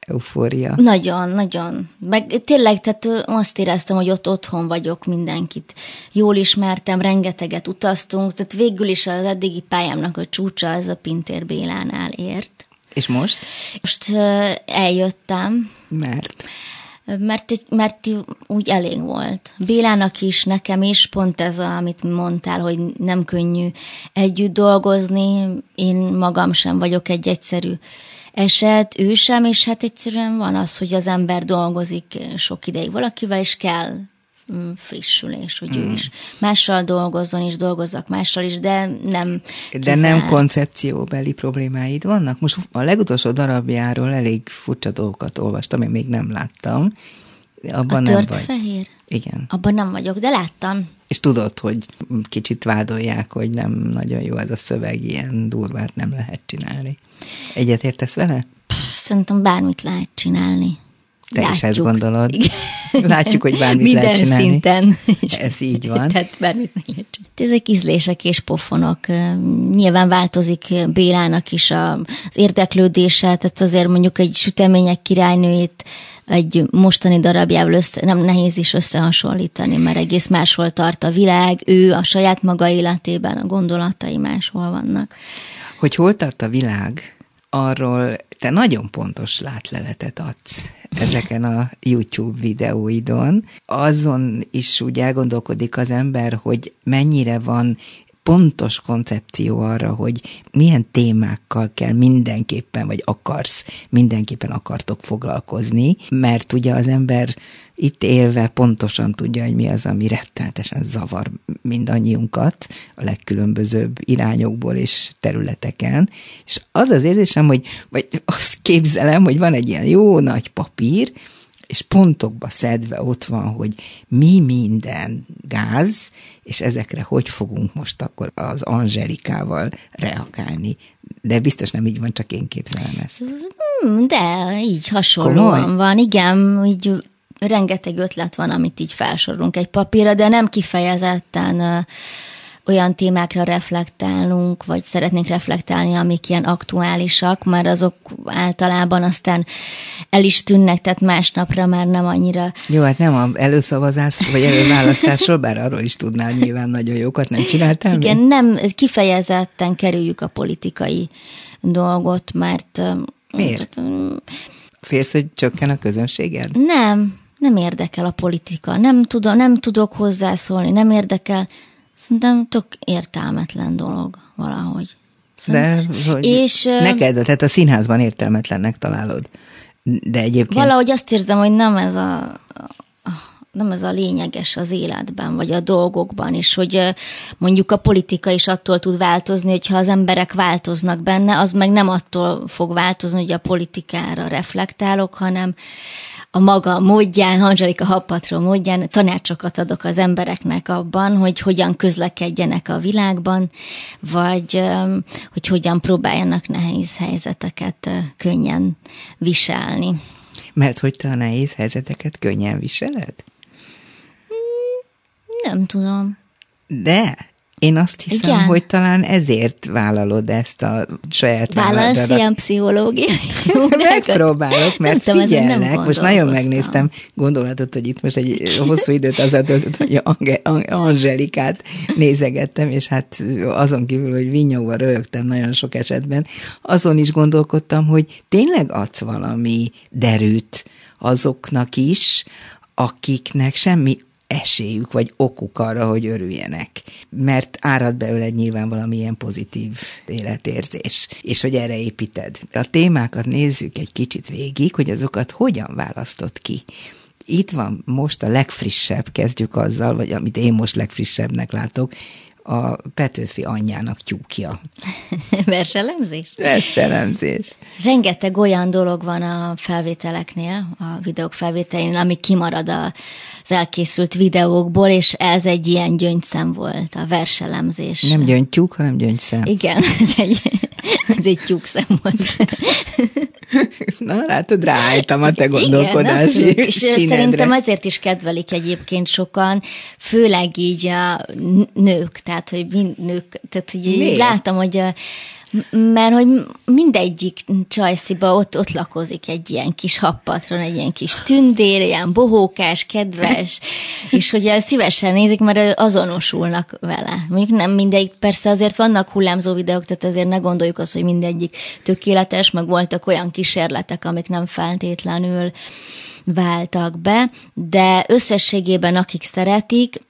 [SPEAKER 1] eufória.
[SPEAKER 2] Nagyon, nagyon. Meg tényleg, tehát azt éreztem, hogy ott otthon vagyok mindenkit. Jól ismertem, rengeteget utaztunk, tehát végül is az eddigi pályámnak a csúcsa az a Pintér Bélánál ért.
[SPEAKER 1] És most?
[SPEAKER 2] Most eljöttem.
[SPEAKER 1] Mert?
[SPEAKER 2] Mert, mert úgy elég volt. Bélának is, nekem is, pont ez, a, amit mondtál, hogy nem könnyű együtt dolgozni. Én magam sem vagyok egy egyszerű eset, ő sem, és hát egyszerűen van az, hogy az ember dolgozik sok ideig valakivel, és kell frissülés, hogy mm. ő is mással dolgozzon, és dolgozzak mással is, de nem
[SPEAKER 1] De nem koncepcióbeli problémáid vannak? Most a legutolsó darabjáról elég furcsa dolgokat olvastam, én még nem láttam.
[SPEAKER 2] Abban a tört nem vagy. fehér?
[SPEAKER 1] Igen.
[SPEAKER 2] Abban nem vagyok, de láttam.
[SPEAKER 1] És tudod, hogy kicsit vádolják, hogy nem nagyon jó ez a szöveg, ilyen durvát nem lehet csinálni. Egyet értesz vele?
[SPEAKER 2] Pff, szerintem bármit lehet csinálni.
[SPEAKER 1] Te Látjuk. is ezt gondolod. Igen. Látjuk, hogy bármit
[SPEAKER 2] Minden
[SPEAKER 1] lehet csinálni.
[SPEAKER 2] szinten.
[SPEAKER 1] Ez így van.
[SPEAKER 2] Tehát bármit meg lehet csinálni. Ezek ízlések és pofonok. Nyilván változik Bélának is az érdeklődése, tehát azért mondjuk egy sütemények királynőjét egy mostani darabjával össze, nem nehéz is összehasonlítani, mert egész máshol tart a világ, ő a saját maga életében, a gondolatai máshol vannak.
[SPEAKER 1] Hogy hol tart a világ, arról te nagyon pontos látleletet adsz ezeken a YouTube videóidon. Azon is úgy elgondolkodik az ember, hogy mennyire van pontos koncepció arra, hogy milyen témákkal kell mindenképpen, vagy akarsz, mindenképpen akartok foglalkozni, mert ugye az ember itt élve pontosan tudja, hogy mi az, ami rettenetesen zavar mindannyiunkat a legkülönbözőbb irányokból és területeken. És az az érzésem, hogy vagy azt képzelem, hogy van egy ilyen jó nagy papír, és pontokba szedve ott van, hogy mi minden gáz, és ezekre hogy fogunk most akkor az Angelikával reagálni. De biztos nem így van, csak én képzelem ezt.
[SPEAKER 2] Hmm, de így hasonlóan Komoly? van, igen, így rengeteg ötlet van, amit így felsorolunk egy papírra, de nem kifejezetten olyan témákra reflektálunk, vagy szeretnénk reflektálni, amik ilyen aktuálisak, mert azok általában aztán el is tűnnek, tehát másnapra már nem annyira.
[SPEAKER 1] Jó, hát nem a előszavazás, vagy előválasztásról, bár arról is tudnál nyilván nagyon jókat, nem csináltál
[SPEAKER 2] Igen, még? nem, kifejezetten kerüljük a politikai dolgot, mert...
[SPEAKER 1] Miért? Félsz, hogy csökken a közönséged?
[SPEAKER 2] Nem, nem érdekel a politika, nem, tudom, nem tudok hozzászólni, nem érdekel, Szerintem tök értelmetlen dolog valahogy.
[SPEAKER 1] De hogy és, neked, tehát a színházban értelmetlennek találod. De egyébként...
[SPEAKER 2] Valahogy azt érzem, hogy nem ez a, nem ez a lényeges az életben, vagy a dolgokban, és hogy mondjuk a politika is attól tud változni, hogyha az emberek változnak benne, az meg nem attól fog változni, hogy a politikára reflektálok, hanem a maga módján, Angelika Happatról módján tanácsokat adok az embereknek abban, hogy hogyan közlekedjenek a világban, vagy hogy hogyan próbáljanak nehéz helyzeteket könnyen viselni.
[SPEAKER 1] Mert hogy te a nehéz helyzeteket könnyen viseled?
[SPEAKER 2] Nem tudom.
[SPEAKER 1] De én azt hiszem, Igen. hogy talán ezért vállalod ezt a saját
[SPEAKER 2] Vállalsz ilyen pszichológiai
[SPEAKER 1] Megpróbálok, mert nem figyelnek. Most nagyon megnéztem gondolatot, hogy itt most egy hosszú időt az adott, hogy Angelikát nézegettem, és hát azon kívül, hogy vinyogva rögtem nagyon sok esetben, azon is gondolkodtam, hogy tényleg adsz valami derűt azoknak is, akiknek semmi esélyük, vagy okuk arra, hogy örüljenek. Mert árad belőle nyilván valamilyen pozitív életérzés, és hogy erre építed. A témákat nézzük egy kicsit végig, hogy azokat hogyan választott ki. Itt van most a legfrissebb, kezdjük azzal, vagy amit én most legfrissebbnek látok, a Petőfi anyjának tyúkja.
[SPEAKER 2] Verselemzés?
[SPEAKER 1] Verselemzés.
[SPEAKER 2] Rengeteg olyan dolog van a felvételeknél, a videók felvételén, ami kimarad a, az elkészült videókból, és ez egy ilyen gyöngyszem volt, a verselemzés.
[SPEAKER 1] Nem gyöngytyúk, hanem gyöngyszem.
[SPEAKER 2] Igen, ez egy, ez egy tyúkszem volt.
[SPEAKER 1] Na, látod, ráálltam a te gondolkodási
[SPEAKER 2] Igen, És szerintem azért is kedvelik egyébként sokan, főleg így a nők, tehát hogy nők, tehát így, így látom, hogy a, Mert hogy mindegyik csajsziba ott, ott lakozik egy ilyen kis happatron, egy ilyen kis tündér, ilyen bohókás, kedves, és hogy szívesen nézik, mert azonosulnak vele. Mondjuk nem mindegyik, persze azért vannak hullámzó videók, tehát azért ne gondoljuk azt, hogy mindegyik tökéletes, meg voltak olyan kísérletek, amik nem feltétlenül váltak be, de összességében akik szeretik,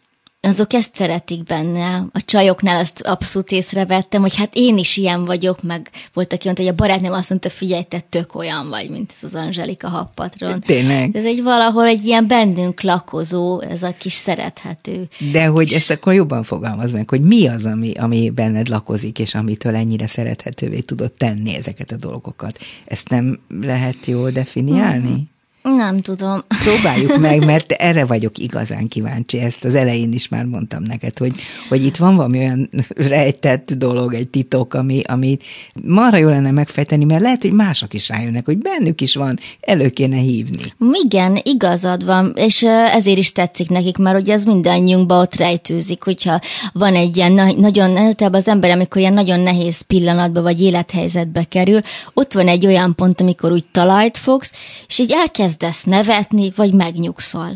[SPEAKER 2] azok ezt szeretik benne. A csajoknál azt abszolút észrevettem, hogy hát én is ilyen vagyok, meg volt, aki mondta, hogy a barátnőm azt mondta, figyelj, te tök olyan vagy, mint ez az Angelika Happatron.
[SPEAKER 1] Tényleg?
[SPEAKER 2] Ez egy valahol egy ilyen bennünk lakozó, ez a kis szerethető.
[SPEAKER 1] De hogy ezt akkor jobban fogalmaz meg, hogy mi az, ami, ami benned lakozik, és amitől ennyire szerethetővé tudod tenni ezeket a dolgokat. Ezt nem lehet jól definiálni? Mm.
[SPEAKER 2] Nem tudom.
[SPEAKER 1] Próbáljuk meg, mert erre vagyok igazán kíváncsi. Ezt az elején is már mondtam neked, hogy, hogy itt van valami olyan rejtett dolog, egy titok, ami, ami marha jó lenne megfejteni, mert lehet, hogy mások is rájönnek, hogy bennük is van, elő kéne hívni.
[SPEAKER 2] Igen, igazad van, és ezért is tetszik nekik, mert hogy ez mindannyiunkban ott rejtőzik, hogyha van egy ilyen nagyon, általában az ember, amikor ilyen nagyon nehéz pillanatba vagy élethelyzetbe kerül, ott van egy olyan pont, amikor úgy talajt fogsz, és így elkezd elkezdesz nevetni, vagy megnyugszol.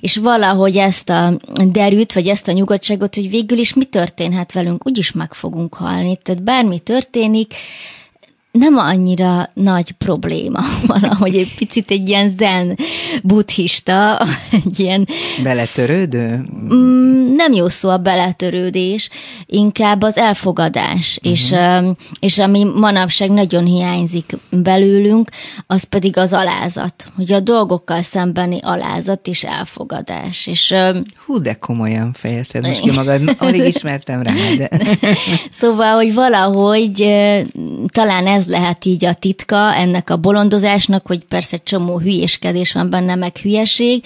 [SPEAKER 2] És valahogy ezt a derűt, vagy ezt a nyugodtságot, hogy végül is mi történhet velünk, úgyis meg fogunk halni. Tehát bármi történik, nem annyira nagy probléma valahogy egy picit egy ilyen zen buddhista, egy ilyen...
[SPEAKER 1] Beletörődő?
[SPEAKER 2] Mm, nem jó szó a beletörődés, inkább az elfogadás, uh-huh. és, és ami manapság nagyon hiányzik belőlünk, az pedig az alázat, hogy a dolgokkal szembeni alázat és elfogadás. És,
[SPEAKER 1] Hú, de komolyan fejezted most ki magad, alig ismertem rá, de...
[SPEAKER 2] szóval, hogy valahogy talán ez lehet így a titka ennek a bolondozásnak, hogy persze csomó hülyéskedés van benne, meg hülyeség,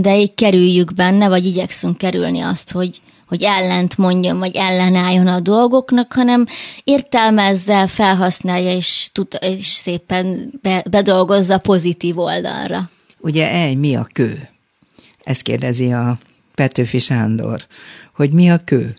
[SPEAKER 2] de így kerüljük benne, vagy igyekszünk kerülni azt, hogy, hogy ellent mondjon, vagy ellenálljon a dolgoknak, hanem értelmezze, felhasználja, és, tud, és szépen be, bedolgozza pozitív oldalra.
[SPEAKER 1] Ugye egy mi a kő? Ezt kérdezi a Petőfi Sándor, hogy mi a kő?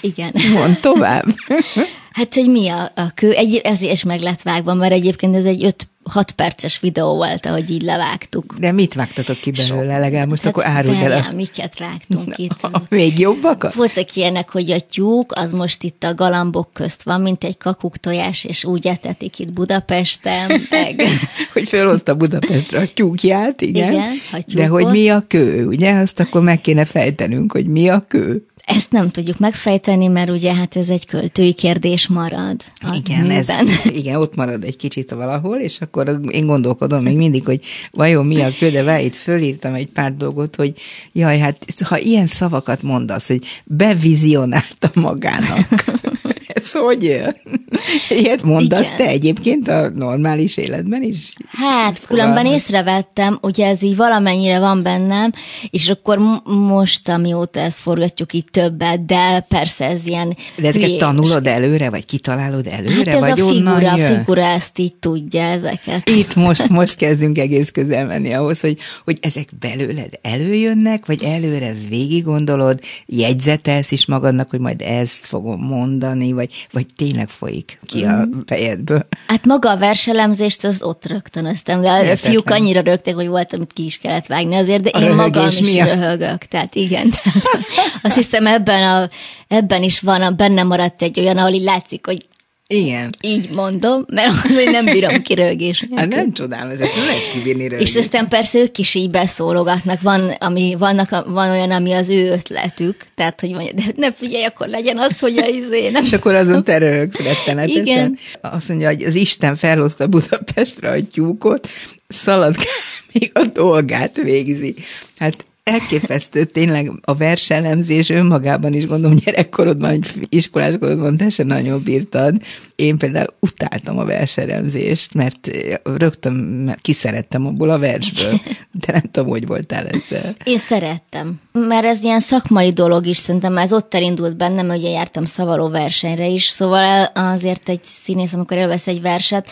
[SPEAKER 2] Igen.
[SPEAKER 1] Mond tovább.
[SPEAKER 2] Hát, hogy mi a, a kő, egy, ez is meg lett vágva, mert egyébként ez egy 5-6 perces videó volt, ahogy így levágtuk.
[SPEAKER 1] De mit vágtatok ki belőle, legalább most hát akkor áruld el.
[SPEAKER 2] A... miket vágtunk itt.
[SPEAKER 1] A, még jobbakat?
[SPEAKER 2] Voltak ilyenek, hogy a tyúk, az most itt a galambok közt van, mint egy kakuk tojás, és úgy etetik itt Budapesten. Meg.
[SPEAKER 1] hogy felhozta Budapestre a tyúkját, igen.
[SPEAKER 2] Igen,
[SPEAKER 1] De hogy mi a kő, ugye? Azt akkor meg kéne fejtenünk, hogy mi a kő.
[SPEAKER 2] Ezt nem tudjuk megfejteni, mert ugye hát ez egy költői kérdés marad.
[SPEAKER 1] Igen, ez, igen, ott marad egy kicsit valahol, és akkor én gondolkodom még mindig, hogy vajon mi a ködeve, itt fölírtam egy pár dolgot, hogy jaj, hát ha ilyen szavakat mondasz, hogy bevizionálta magának, ez hogy jön? Ilyet mondasz Igen. te egyébként a normális életben is?
[SPEAKER 2] Hát, különben észrevettem, hogy ez így valamennyire van bennem, és akkor most, amióta ezt forgatjuk itt többet, de persze ez ilyen...
[SPEAKER 1] De ezeket hülyés. tanulod előre, vagy kitalálod előre,
[SPEAKER 2] hát ez
[SPEAKER 1] vagy
[SPEAKER 2] a figura,
[SPEAKER 1] a
[SPEAKER 2] figura ezt így tudja ezeket.
[SPEAKER 1] Itt most, most kezdünk egész közel menni ahhoz, hogy, hogy ezek belőled előjönnek, vagy előre végig gondolod, jegyzetelsz is magadnak, hogy majd ezt fogom mondani, vagy, vagy tényleg folyik ki mm. a mhm. fejedből.
[SPEAKER 2] Hát maga a verselemzést az ott rögtönöztem, de a fiúk annyira rögtek, hogy volt, amit ki is kellett vágni azért, de a én magam is miatt. röhögök. Tehát igen, azt hiszem ebben, a, ebben is van, a, benne maradt egy olyan, ahol így látszik, hogy
[SPEAKER 1] igen.
[SPEAKER 2] Így mondom, mert én nem bírom kirögés.
[SPEAKER 1] Hát nem csodálom, ezt nem lehet kibírni rögés.
[SPEAKER 2] És aztán persze ők is így beszólogatnak. Van, ami, vannak, van olyan, ami az ő ötletük, tehát, hogy mondja, de ne figyelj, akkor legyen az, hogy a izé, nem.
[SPEAKER 1] És akkor azon te röhögsz rettenetesen. Igen. Azt mondja, hogy az Isten felhozta Budapestre a tyúkot, szaladgál, még a dolgát végzi. Hát elképesztő tényleg a verselemzés önmagában is gondolom gyerekkorodban, iskoláskorodban te sem nagyon bírtad. Én például utáltam a verselemzést, mert rögtön kiszerettem abból a versből. De nem tudom, hogy voltál ezzel.
[SPEAKER 2] Én szerettem, mert ez ilyen szakmai dolog is, szerintem ez ott elindult bennem, hogy jártam szavaló versenyre is, szóval azért egy színész, amikor elvesz egy verset,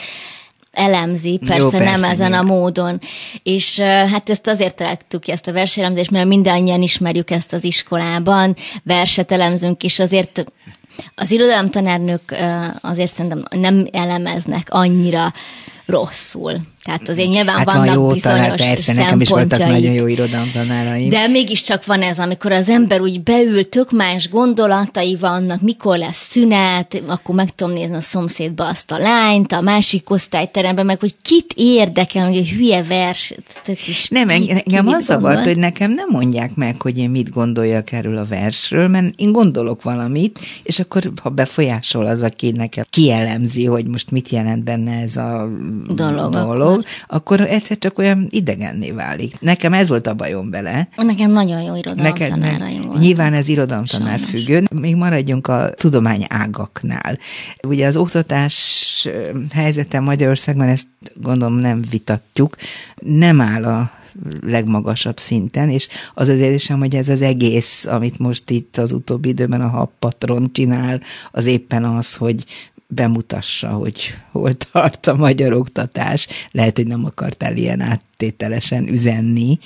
[SPEAKER 2] elemzi, persze, Jó, persze nem ezen a módon. És hát ezt azért találtuk ki ezt a verselemzést, mert mindannyian ismerjük ezt az iskolában, verset elemzünk, és azért Az irodalomtanárnők azért szerintem nem elemeznek annyira rosszul. Tehát azért nyilván hát vannak van jó bizonyos talán, persze, nekem is voltak
[SPEAKER 1] nagyon jó irodalomtanáraim.
[SPEAKER 2] De mégiscsak van ez, amikor az ember úgy beül, tök más gondolatai vannak, mikor lesz szünet, akkor meg tudom nézni a szomszédba azt a lányt, a másik osztályteremben, meg hogy kit érdekel, hogy egy hülye vers.
[SPEAKER 1] Is nem, ki, engem az zavart, hogy nekem nem mondják meg, hogy én mit gondoljak erről a versről, mert én gondolok valamit, és akkor ha befolyásol az, aki nekem kielemzi, hogy most mit jelent benne ez a dolog, dolog dolog, akkor egyszer csak olyan idegenné válik. Nekem ez volt a bajom bele.
[SPEAKER 2] Nekem nagyon jó irodalomtanáraim
[SPEAKER 1] volt. Nyilván ez irodalomtanár függő. Még maradjunk a tudomány ágaknál. Ugye az oktatás helyzete Magyarországon, ezt gondolom nem vitatjuk, nem áll a legmagasabb szinten, és az az érzésem, hogy ez az egész, amit most itt az utóbbi időben a habpatron csinál, az éppen az, hogy bemutassa, hogy hol tart a magyar oktatás. Lehet, hogy nem akartál ilyen áttételesen üzenni,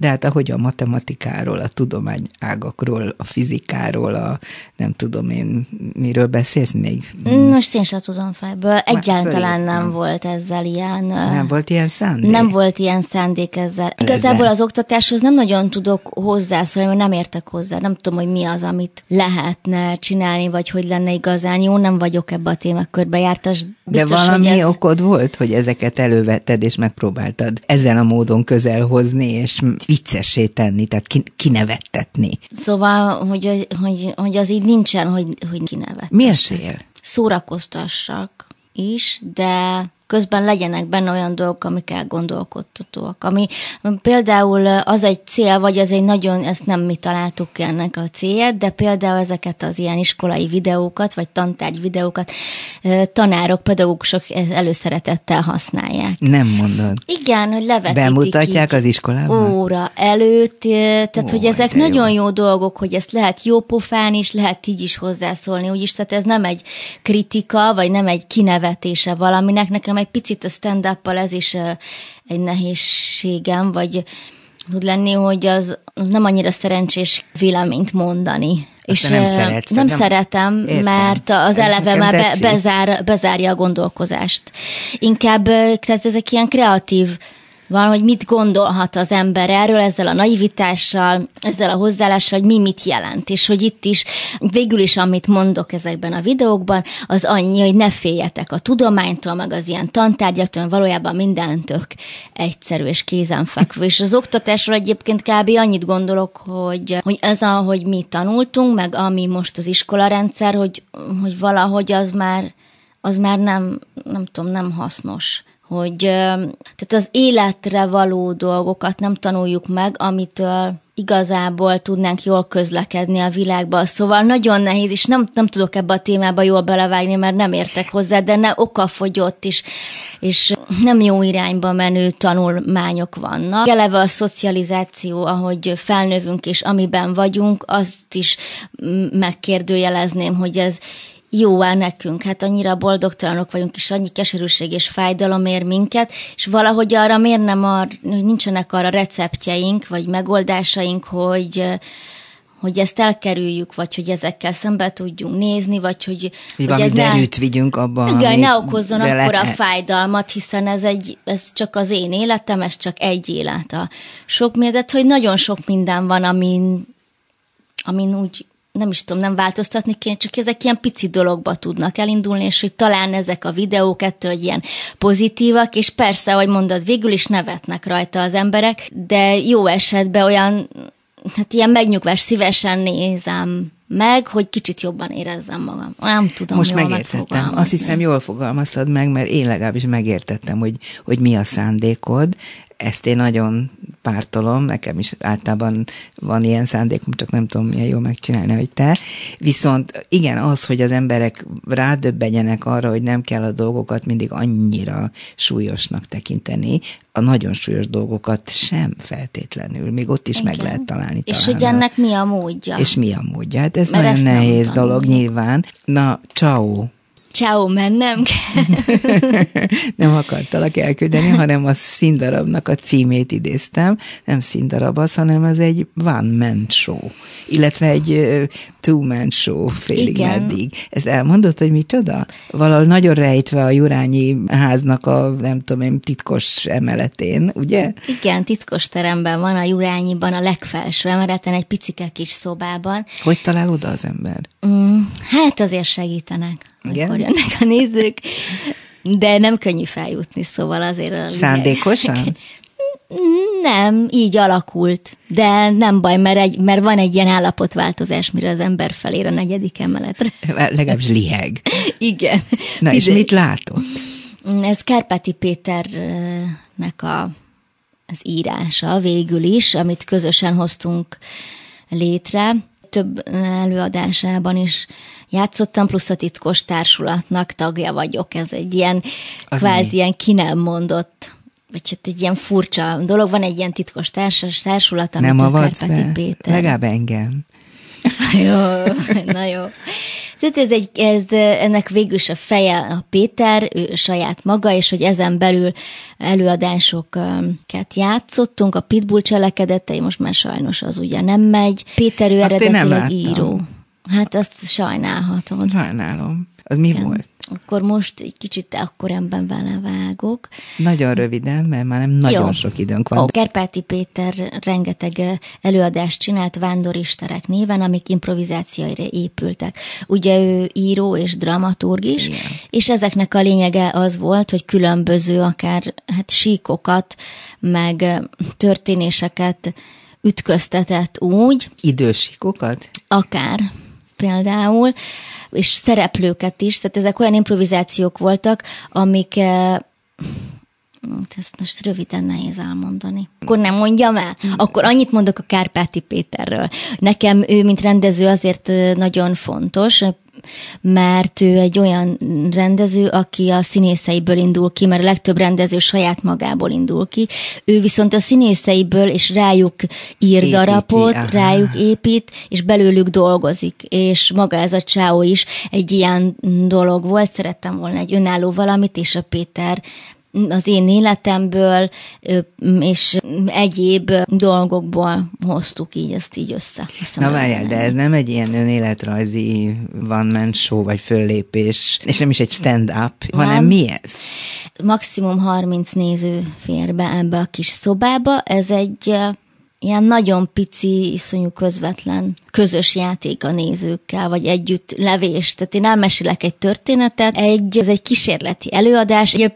[SPEAKER 1] de hát ahogy a matematikáról, a tudományágakról, a fizikáról, a nem tudom én, miről beszélsz még?
[SPEAKER 2] Most én sem tudom fejből. Egyáltalán nem volt ezzel ilyen...
[SPEAKER 1] Nem volt ilyen szándék?
[SPEAKER 2] Nem volt ilyen szándék ezzel. Igazából az oktatáshoz nem nagyon tudok hozzászólni, mert nem értek hozzá. Nem tudom, hogy mi az, amit lehetne csinálni, vagy hogy lenne igazán jó. Nem vagyok ebbe a témakörbe jártas.
[SPEAKER 1] Biztos, De valami ez... okod volt, hogy ezeket elővetted, és megpróbáltad ezen a módon közel hozni, és viccessé tenni, tehát kinevettetni.
[SPEAKER 2] Szóval, hogy, hogy, hogy az így nincsen, hogy, hogy kinevetessék.
[SPEAKER 1] Mi a cél?
[SPEAKER 2] Szórakoztassak is, de közben legyenek benne olyan dolgok, amik elgondolkodtatóak. Ami például az egy cél, vagy az egy nagyon, ezt nem mi találtuk ennek a célját, de például ezeket az ilyen iskolai videókat, vagy tantárgy videókat tanárok, pedagógusok előszeretettel használják.
[SPEAKER 1] Nem mondod.
[SPEAKER 2] Igen, hogy levetítik
[SPEAKER 1] Bemutatják az iskolában?
[SPEAKER 2] Óra előtt, tehát Ó, hogy ezek nagyon jó. jó dolgok, hogy ezt lehet jó pofán is, lehet így is hozzászólni, úgyis, tehát ez nem egy kritika, vagy nem egy kinevetése valaminek, nekem egy picit a stand up ez is egy nehézségem, vagy tud lenni, hogy az, az nem annyira szerencsés véleményt mondani.
[SPEAKER 1] Azt és nem, szeretsz,
[SPEAKER 2] nem, nem szeretem, értem. mert az Ez eleve már be, bezár, bezárja a gondolkozást. Inkább, tehát ezek ilyen kreatív valahogy mit gondolhat az ember erről, ezzel a naivitással, ezzel a hozzáállással, hogy mi mit jelent, és hogy itt is végül is, amit mondok ezekben a videókban, az annyi, hogy ne féljetek a tudománytól, meg az ilyen tantárgyaktól, valójában mindentök egyszerű és kézenfekvő. És az oktatásról egyébként kb. annyit gondolok, hogy, hogy ez, ahogy mi tanultunk, meg ami most az iskolarendszer, hogy, hogy valahogy az már az már nem, nem tudom, nem hasznos hogy tehát az életre való dolgokat nem tanuljuk meg, amitől igazából tudnánk jól közlekedni a világba. Szóval nagyon nehéz, és nem, nem tudok ebbe a témába jól belevágni, mert nem értek hozzá, de ne okafogyott is, és nem jó irányba menő tanulmányok vannak. Eleve a szocializáció, ahogy felnövünk és amiben vagyunk, azt is megkérdőjelezném, hogy ez jó-e nekünk, hát annyira boldogtalanok vagyunk, és annyi keserűség és fájdalom ér minket, és valahogy arra miért nem ar, nincsenek arra receptjeink, vagy megoldásaink, hogy hogy ezt elkerüljük, vagy hogy ezekkel szembe tudjunk nézni, vagy hogy,
[SPEAKER 1] hogy, hogy ez ne, vigyünk abban,
[SPEAKER 2] igen, ne okozzon akkor a fájdalmat, hiszen ez, egy, ez csak az én életem, ez csak egy élet a sok mindet, hogy nagyon sok minden van, amin, amin úgy nem is tudom, nem változtatni kéne, csak ezek ilyen pici dologba tudnak elindulni, és hogy talán ezek a videók ettől, hogy ilyen pozitívak, és persze, ahogy mondod, végül is nevetnek rajta az emberek, de jó esetben olyan, hát ilyen megnyugvás szívesen nézem meg, hogy kicsit jobban érezzem magam. Nem tudom,
[SPEAKER 1] Most megértettem. Azt hiszem, jól fogalmaztad meg, mert én legalábbis megértettem, hogy, hogy mi a szándékod. Ezt én nagyon pártolom, nekem is általában van ilyen szándékom, csak nem tudom milyen jól megcsinálni, hogy te. Viszont igen, az, hogy az emberek rádöbbenjenek arra, hogy nem kell a dolgokat mindig annyira súlyosnak tekinteni, a nagyon súlyos dolgokat sem feltétlenül, még ott is igen. meg lehet találni.
[SPEAKER 2] És hogy ennek mi a módja?
[SPEAKER 1] És mi a módja? Hát ez Mert nagyon nehéz dolog nyilván. Na, ciao
[SPEAKER 2] Ciao, mennem
[SPEAKER 1] nem akartalak elküldeni, hanem a színdarabnak a címét idéztem. Nem színdarab az, hanem az egy one-man show, illetve egy two-man show félig Igen. meddig. Ezt elmondott, hogy micsoda? Valahol nagyon rejtve a Jurányi háznak a, nem tudom én, titkos emeletén, ugye?
[SPEAKER 2] Igen, titkos teremben van a Jurányiban, a legfelső emeleten, egy picike kis szobában.
[SPEAKER 1] Hogy talál oda az ember?
[SPEAKER 2] Mm, hát azért segítenek, Igen? amikor jönnek a nézők. De nem könnyű feljutni, szóval azért...
[SPEAKER 1] Szándékosan?
[SPEAKER 2] Nem, így alakult, de nem baj, mert, egy, mert van egy ilyen állapotváltozás, mire az ember felér a negyedik emeletre.
[SPEAKER 1] Legalábbis liheg.
[SPEAKER 2] Igen.
[SPEAKER 1] Na Ide... és mit látott?
[SPEAKER 2] Ez Kárpáti Péternek a, az írása végül is, amit közösen hoztunk létre. Több előadásában is játszottam, plusz a titkos társulatnak tagja vagyok. Ez egy ilyen, az kvázi mi? ilyen ki nem mondott vagy hát egy ilyen furcsa dolog, van egy ilyen titkos társas társulat, amit Nem a Péter.
[SPEAKER 1] Legalább engem.
[SPEAKER 2] Jó, na jó. Tehát ez egy, ez, ennek végül is a feje a Péter, ő saját maga, és hogy ezen belül előadásokat játszottunk, a Pitbull cselekedetei, most már sajnos az ugye nem megy. Péter ő azt eredetileg író. Hát azt sajnálhatod.
[SPEAKER 1] Sajnálom. Az mi Igen. volt?
[SPEAKER 2] Akkor most egy kicsit akkor ember vele vágok.
[SPEAKER 1] Nagyon röviden, mert már nem nagyon Jó. sok időnk van. Ó,
[SPEAKER 2] Kerpáti Péter rengeteg előadást csinált vándoristerek néven, amik improvizációira épültek. Ugye ő író és dramaturg is, Igen. és ezeknek a lényege az volt, hogy különböző akár hát síkokat, meg történéseket ütköztetett úgy.
[SPEAKER 1] Idősíkokat?
[SPEAKER 2] Akár például, és szereplőket is, tehát ezek olyan improvizációk voltak, amik eh, ezt most röviden nehéz elmondani. Akkor nem mondjam el? Akkor annyit mondok a Kárpáti Péterről. Nekem ő, mint rendező, azért nagyon fontos mert ő egy olyan rendező, aki a színészeiből indul ki, mert a legtöbb rendező saját magából indul ki. Ő viszont a színészeiből és rájuk ír Építi, darabot, aha. rájuk épít, és belőlük dolgozik. És maga ez a csáó is egy ilyen dolog volt, szerettem volna egy önálló valamit, és a Péter az én életemből és egyéb dolgokból hoztuk így ezt így össze.
[SPEAKER 1] Na várjál, de ez nem egy ilyen önéletrajzi van man show, vagy föllépés, és nem is egy stand-up, hanem mi ez?
[SPEAKER 2] Maximum 30 néző fér be ebbe a kis szobába. Ez egy ilyen nagyon pici, iszonyú közvetlen közös játék a nézőkkel, vagy együtt levés. Tehát én elmesélek egy történetet, egy, ez egy kísérleti előadás, ugye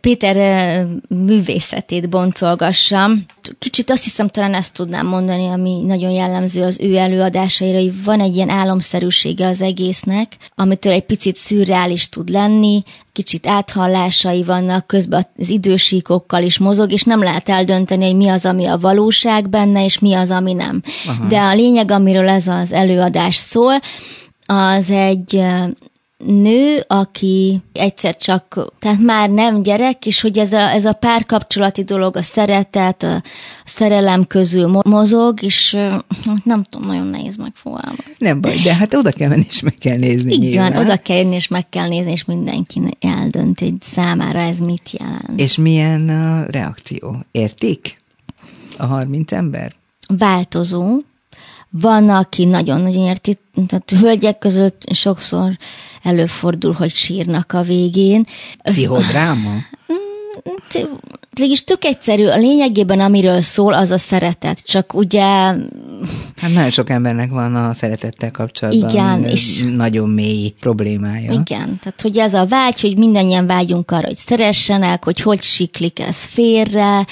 [SPEAKER 2] Péter művészetét boncolgassam. Kicsit azt hiszem, talán ezt tudnám mondani, ami nagyon jellemző az ő előadásaira, hogy van egy ilyen álomszerűsége az egésznek, amitől egy picit szürreális tud lenni, kicsit áthallásai vannak, közben az idősíkokkal is mozog, és nem lehet eldönteni, hogy mi az, ami a valóság benne, és mi az, ami nem. Aha. De a lényeg, amiről ez az előadás szól, az egy nő, aki egyszer csak, tehát már nem gyerek, és hogy ez a, ez a párkapcsolati dolog, a szeretet, a szerelem közül mozog, és nem tudom, nagyon nehéz megfogalmazni.
[SPEAKER 1] Nem baj, de hát oda kell menni, és meg kell nézni.
[SPEAKER 2] Így nyilván. van, oda kell jönni, és meg kell nézni, és mindenki eldönt, hogy számára ez mit jelent.
[SPEAKER 1] És milyen a reakció? Értik a 30 ember?
[SPEAKER 2] Változó, van, aki nagyon-nagyon érti, tehát hölgyek között sokszor előfordul, hogy sírnak a végén.
[SPEAKER 1] Pszichodráma?
[SPEAKER 2] Végis tök egyszerű, a lényegében amiről szól, az a szeretet, csak ugye...
[SPEAKER 1] Hát nagyon sok embernek van a szeretettel kapcsolatban igen, és nagyon mély problémája.
[SPEAKER 2] Igen, tehát hogy ez a vágy, hogy mindannyian vágyunk arra, hogy szeressenek, hogy hogy siklik ez félre,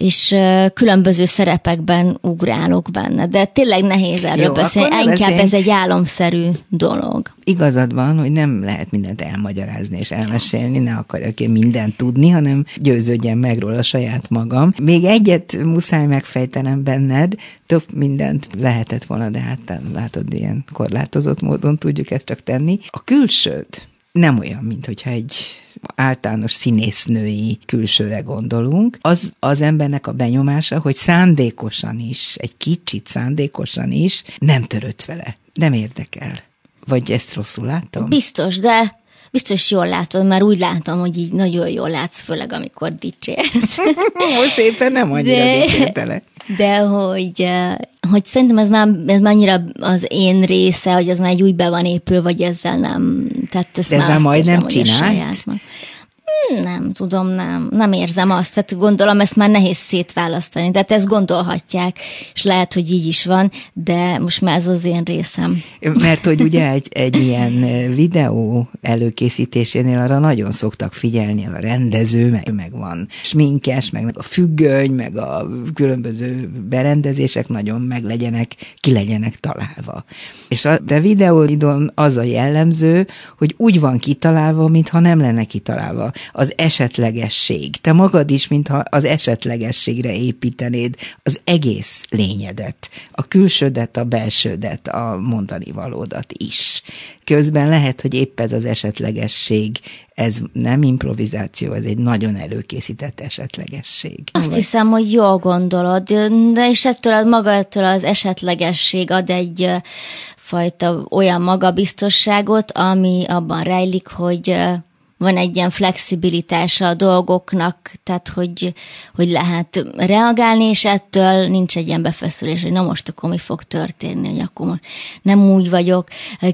[SPEAKER 2] és különböző szerepekben ugrálok benne, de tényleg nehéz erről Jó, beszélni, inkább ez egy álomszerű dolog.
[SPEAKER 1] Igazad van, hogy nem lehet mindent elmagyarázni és elmesélni, ne akarjak én mindent tudni, hanem győződjen meg róla saját magam. Még egyet muszáj megfejtenem benned, több mindent lehetett volna, de hát látod, ilyen korlátozott módon tudjuk ezt csak tenni. A külsőd nem olyan, mint hogyha egy általános színésznői külsőre gondolunk, az az embernek a benyomása, hogy szándékosan is, egy kicsit szándékosan is nem törött vele, nem érdekel. Vagy ezt rosszul látom?
[SPEAKER 2] Biztos, de Biztos jól látod, mert úgy látom, hogy így nagyon jól látsz, főleg amikor dicsérsz.
[SPEAKER 1] Most éppen nem annyira de, dicsértelek.
[SPEAKER 2] De hogy, hogy szerintem ez már, ez már annyira az én része, hogy ez már egy úgy be van épül, vagy ezzel nem. Tehát ezt
[SPEAKER 1] de ez már, már majd nem csinált?
[SPEAKER 2] Nem tudom, nem. Nem érzem azt. Tehát gondolom, ezt már nehéz szétválasztani. Tehát ezt gondolhatják, és lehet, hogy így is van, de most már ez az én részem.
[SPEAKER 1] Mert hogy ugye egy, egy ilyen videó előkészítésénél arra nagyon szoktak figyelni a rendező, meg, meg van sminkes, meg, meg a függöny, meg a különböző berendezések nagyon meg legyenek, ki legyenek találva. És a de videóidon az a jellemző, hogy úgy van kitalálva, mintha nem lenne kitalálva az esetlegesség. Te magad is, mintha az esetlegességre építenéd az egész lényedet, a külsődet, a belsődet, a mondani valódat is. Közben lehet, hogy épp ez az esetlegesség, ez nem improvizáció, ez egy nagyon előkészített esetlegesség.
[SPEAKER 2] Azt Vagy? hiszem, hogy jól gondolod, de és ettől magadtól az esetlegesség ad egy fajta olyan magabiztosságot, ami abban rejlik, hogy van egy ilyen flexibilitása a dolgoknak, tehát hogy, hogy lehet reagálni, és ettől nincs egy ilyen befeszülés, hogy na most akkor mi fog történni, hogy akkor most nem úgy vagyok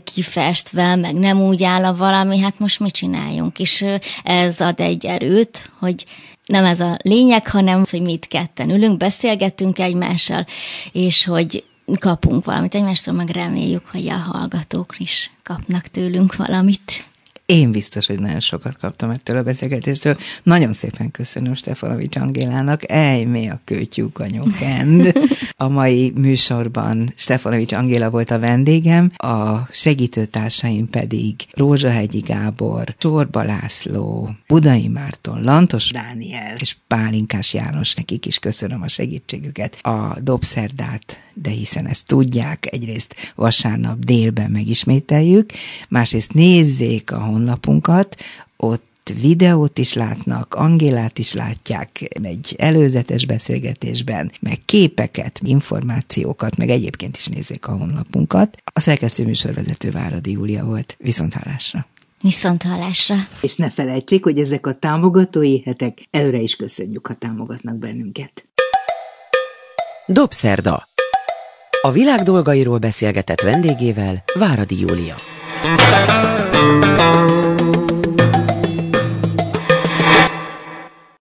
[SPEAKER 2] kifestve, meg nem úgy áll a valami, hát most mit csináljunk? És ez ad egy erőt, hogy nem ez a lényeg, hanem az, hogy mit ketten ülünk, beszélgetünk egymással, és hogy kapunk valamit egymástól, meg reméljük, hogy a hallgatók is kapnak tőlünk valamit.
[SPEAKER 1] Én biztos, hogy nagyon sokat kaptam ettől a beszélgetéstől. Nagyon szépen köszönöm Stefanovics Angélának. Ejmé a kőtyúk anyókend. A mai műsorban Stefanovics Angéla volt a vendégem, a segítőtársaim pedig Rózsahegyi Gábor, Csorba László, Budai Márton, Lantos Dániel és Pálinkás János. Nekik is köszönöm a segítségüket. A Dobszerdát, de hiszen ezt tudják, egyrészt vasárnap délben megismételjük, másrészt nézzék a honlapunkat, ott videót is látnak, Angélát is látják egy előzetes beszélgetésben, meg képeket, információkat, meg egyébként is nézzék a honlapunkat. A szerkesztő műsorvezető Váradi Júlia volt. Viszont hallásra!
[SPEAKER 2] Viszont hallásra!
[SPEAKER 1] És ne felejtsék, hogy ezek a támogatói hetek, előre is köszönjük, ha támogatnak bennünket.
[SPEAKER 3] Dobszerda. A világ dolgairól beszélgetett vendégével Váradi Júlia. Thank you.